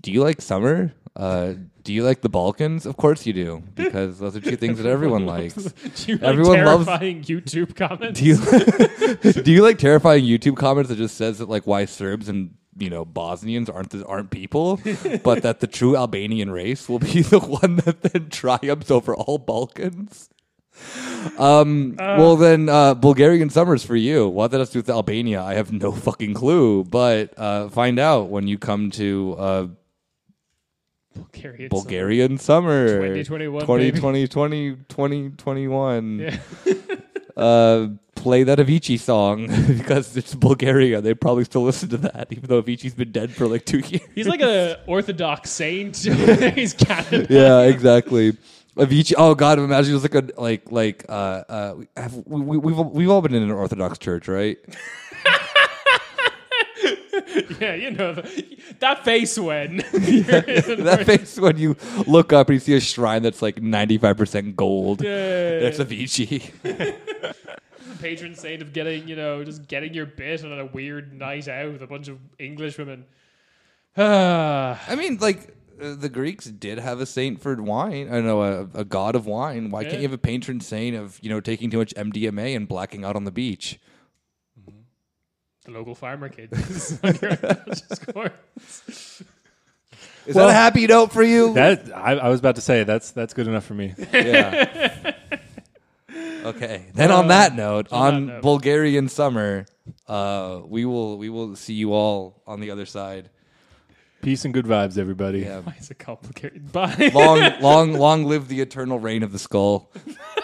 do you like summer? Uh, do you like the Balkans? Of course you do, because those are two things that everyone likes. Do you like Everyone loves- terrifying YouTube comments? Do you do you like terrifying YouTube comments that just says that like why Serbs and you know Bosnians aren't the, aren't people, but that the true Albanian race will be the one that then triumphs over all Balkans? Um. well, then, uh, Bulgarian summers for you. What that has to do with Albania, I have no fucking clue. But uh, find out when you come to uh, Bulgarian Bulgarian summer 2021, 2020, 2021. Yeah. uh, play that Avicii song because it's Bulgaria. They probably still listen to that, even though Avicii's been dead for like two years. He's like an Orthodox saint. He's Canada. yeah, exactly. Avicii. Oh God, imagine it was like a like like uh uh. Have, we, we, we've we've all been in an Orthodox church, right? Yeah, you know the, that face when that face when you look up and you see a shrine that's like ninety five percent gold. Yeah. That's Avicii. the patron saint of getting, you know, just getting your bit on a weird night out with a bunch of English women. I mean, like uh, the Greeks did have a saint for wine. I know a, a god of wine. Why can't you have a patron saint of you know taking too much MDMA and blacking out on the beach? The local farmer kids on your course. Is that a happy note for you? That I, I was about to say that's that's good enough for me. yeah. okay. Then on that note, Uh, on on, that note. Bulgarian summer, uh, we will we will see you all on the other side. Peace and good vibes, everybody. Yeah. Why is it complicated? Bye. long, long, long live the eternal reign of the skull.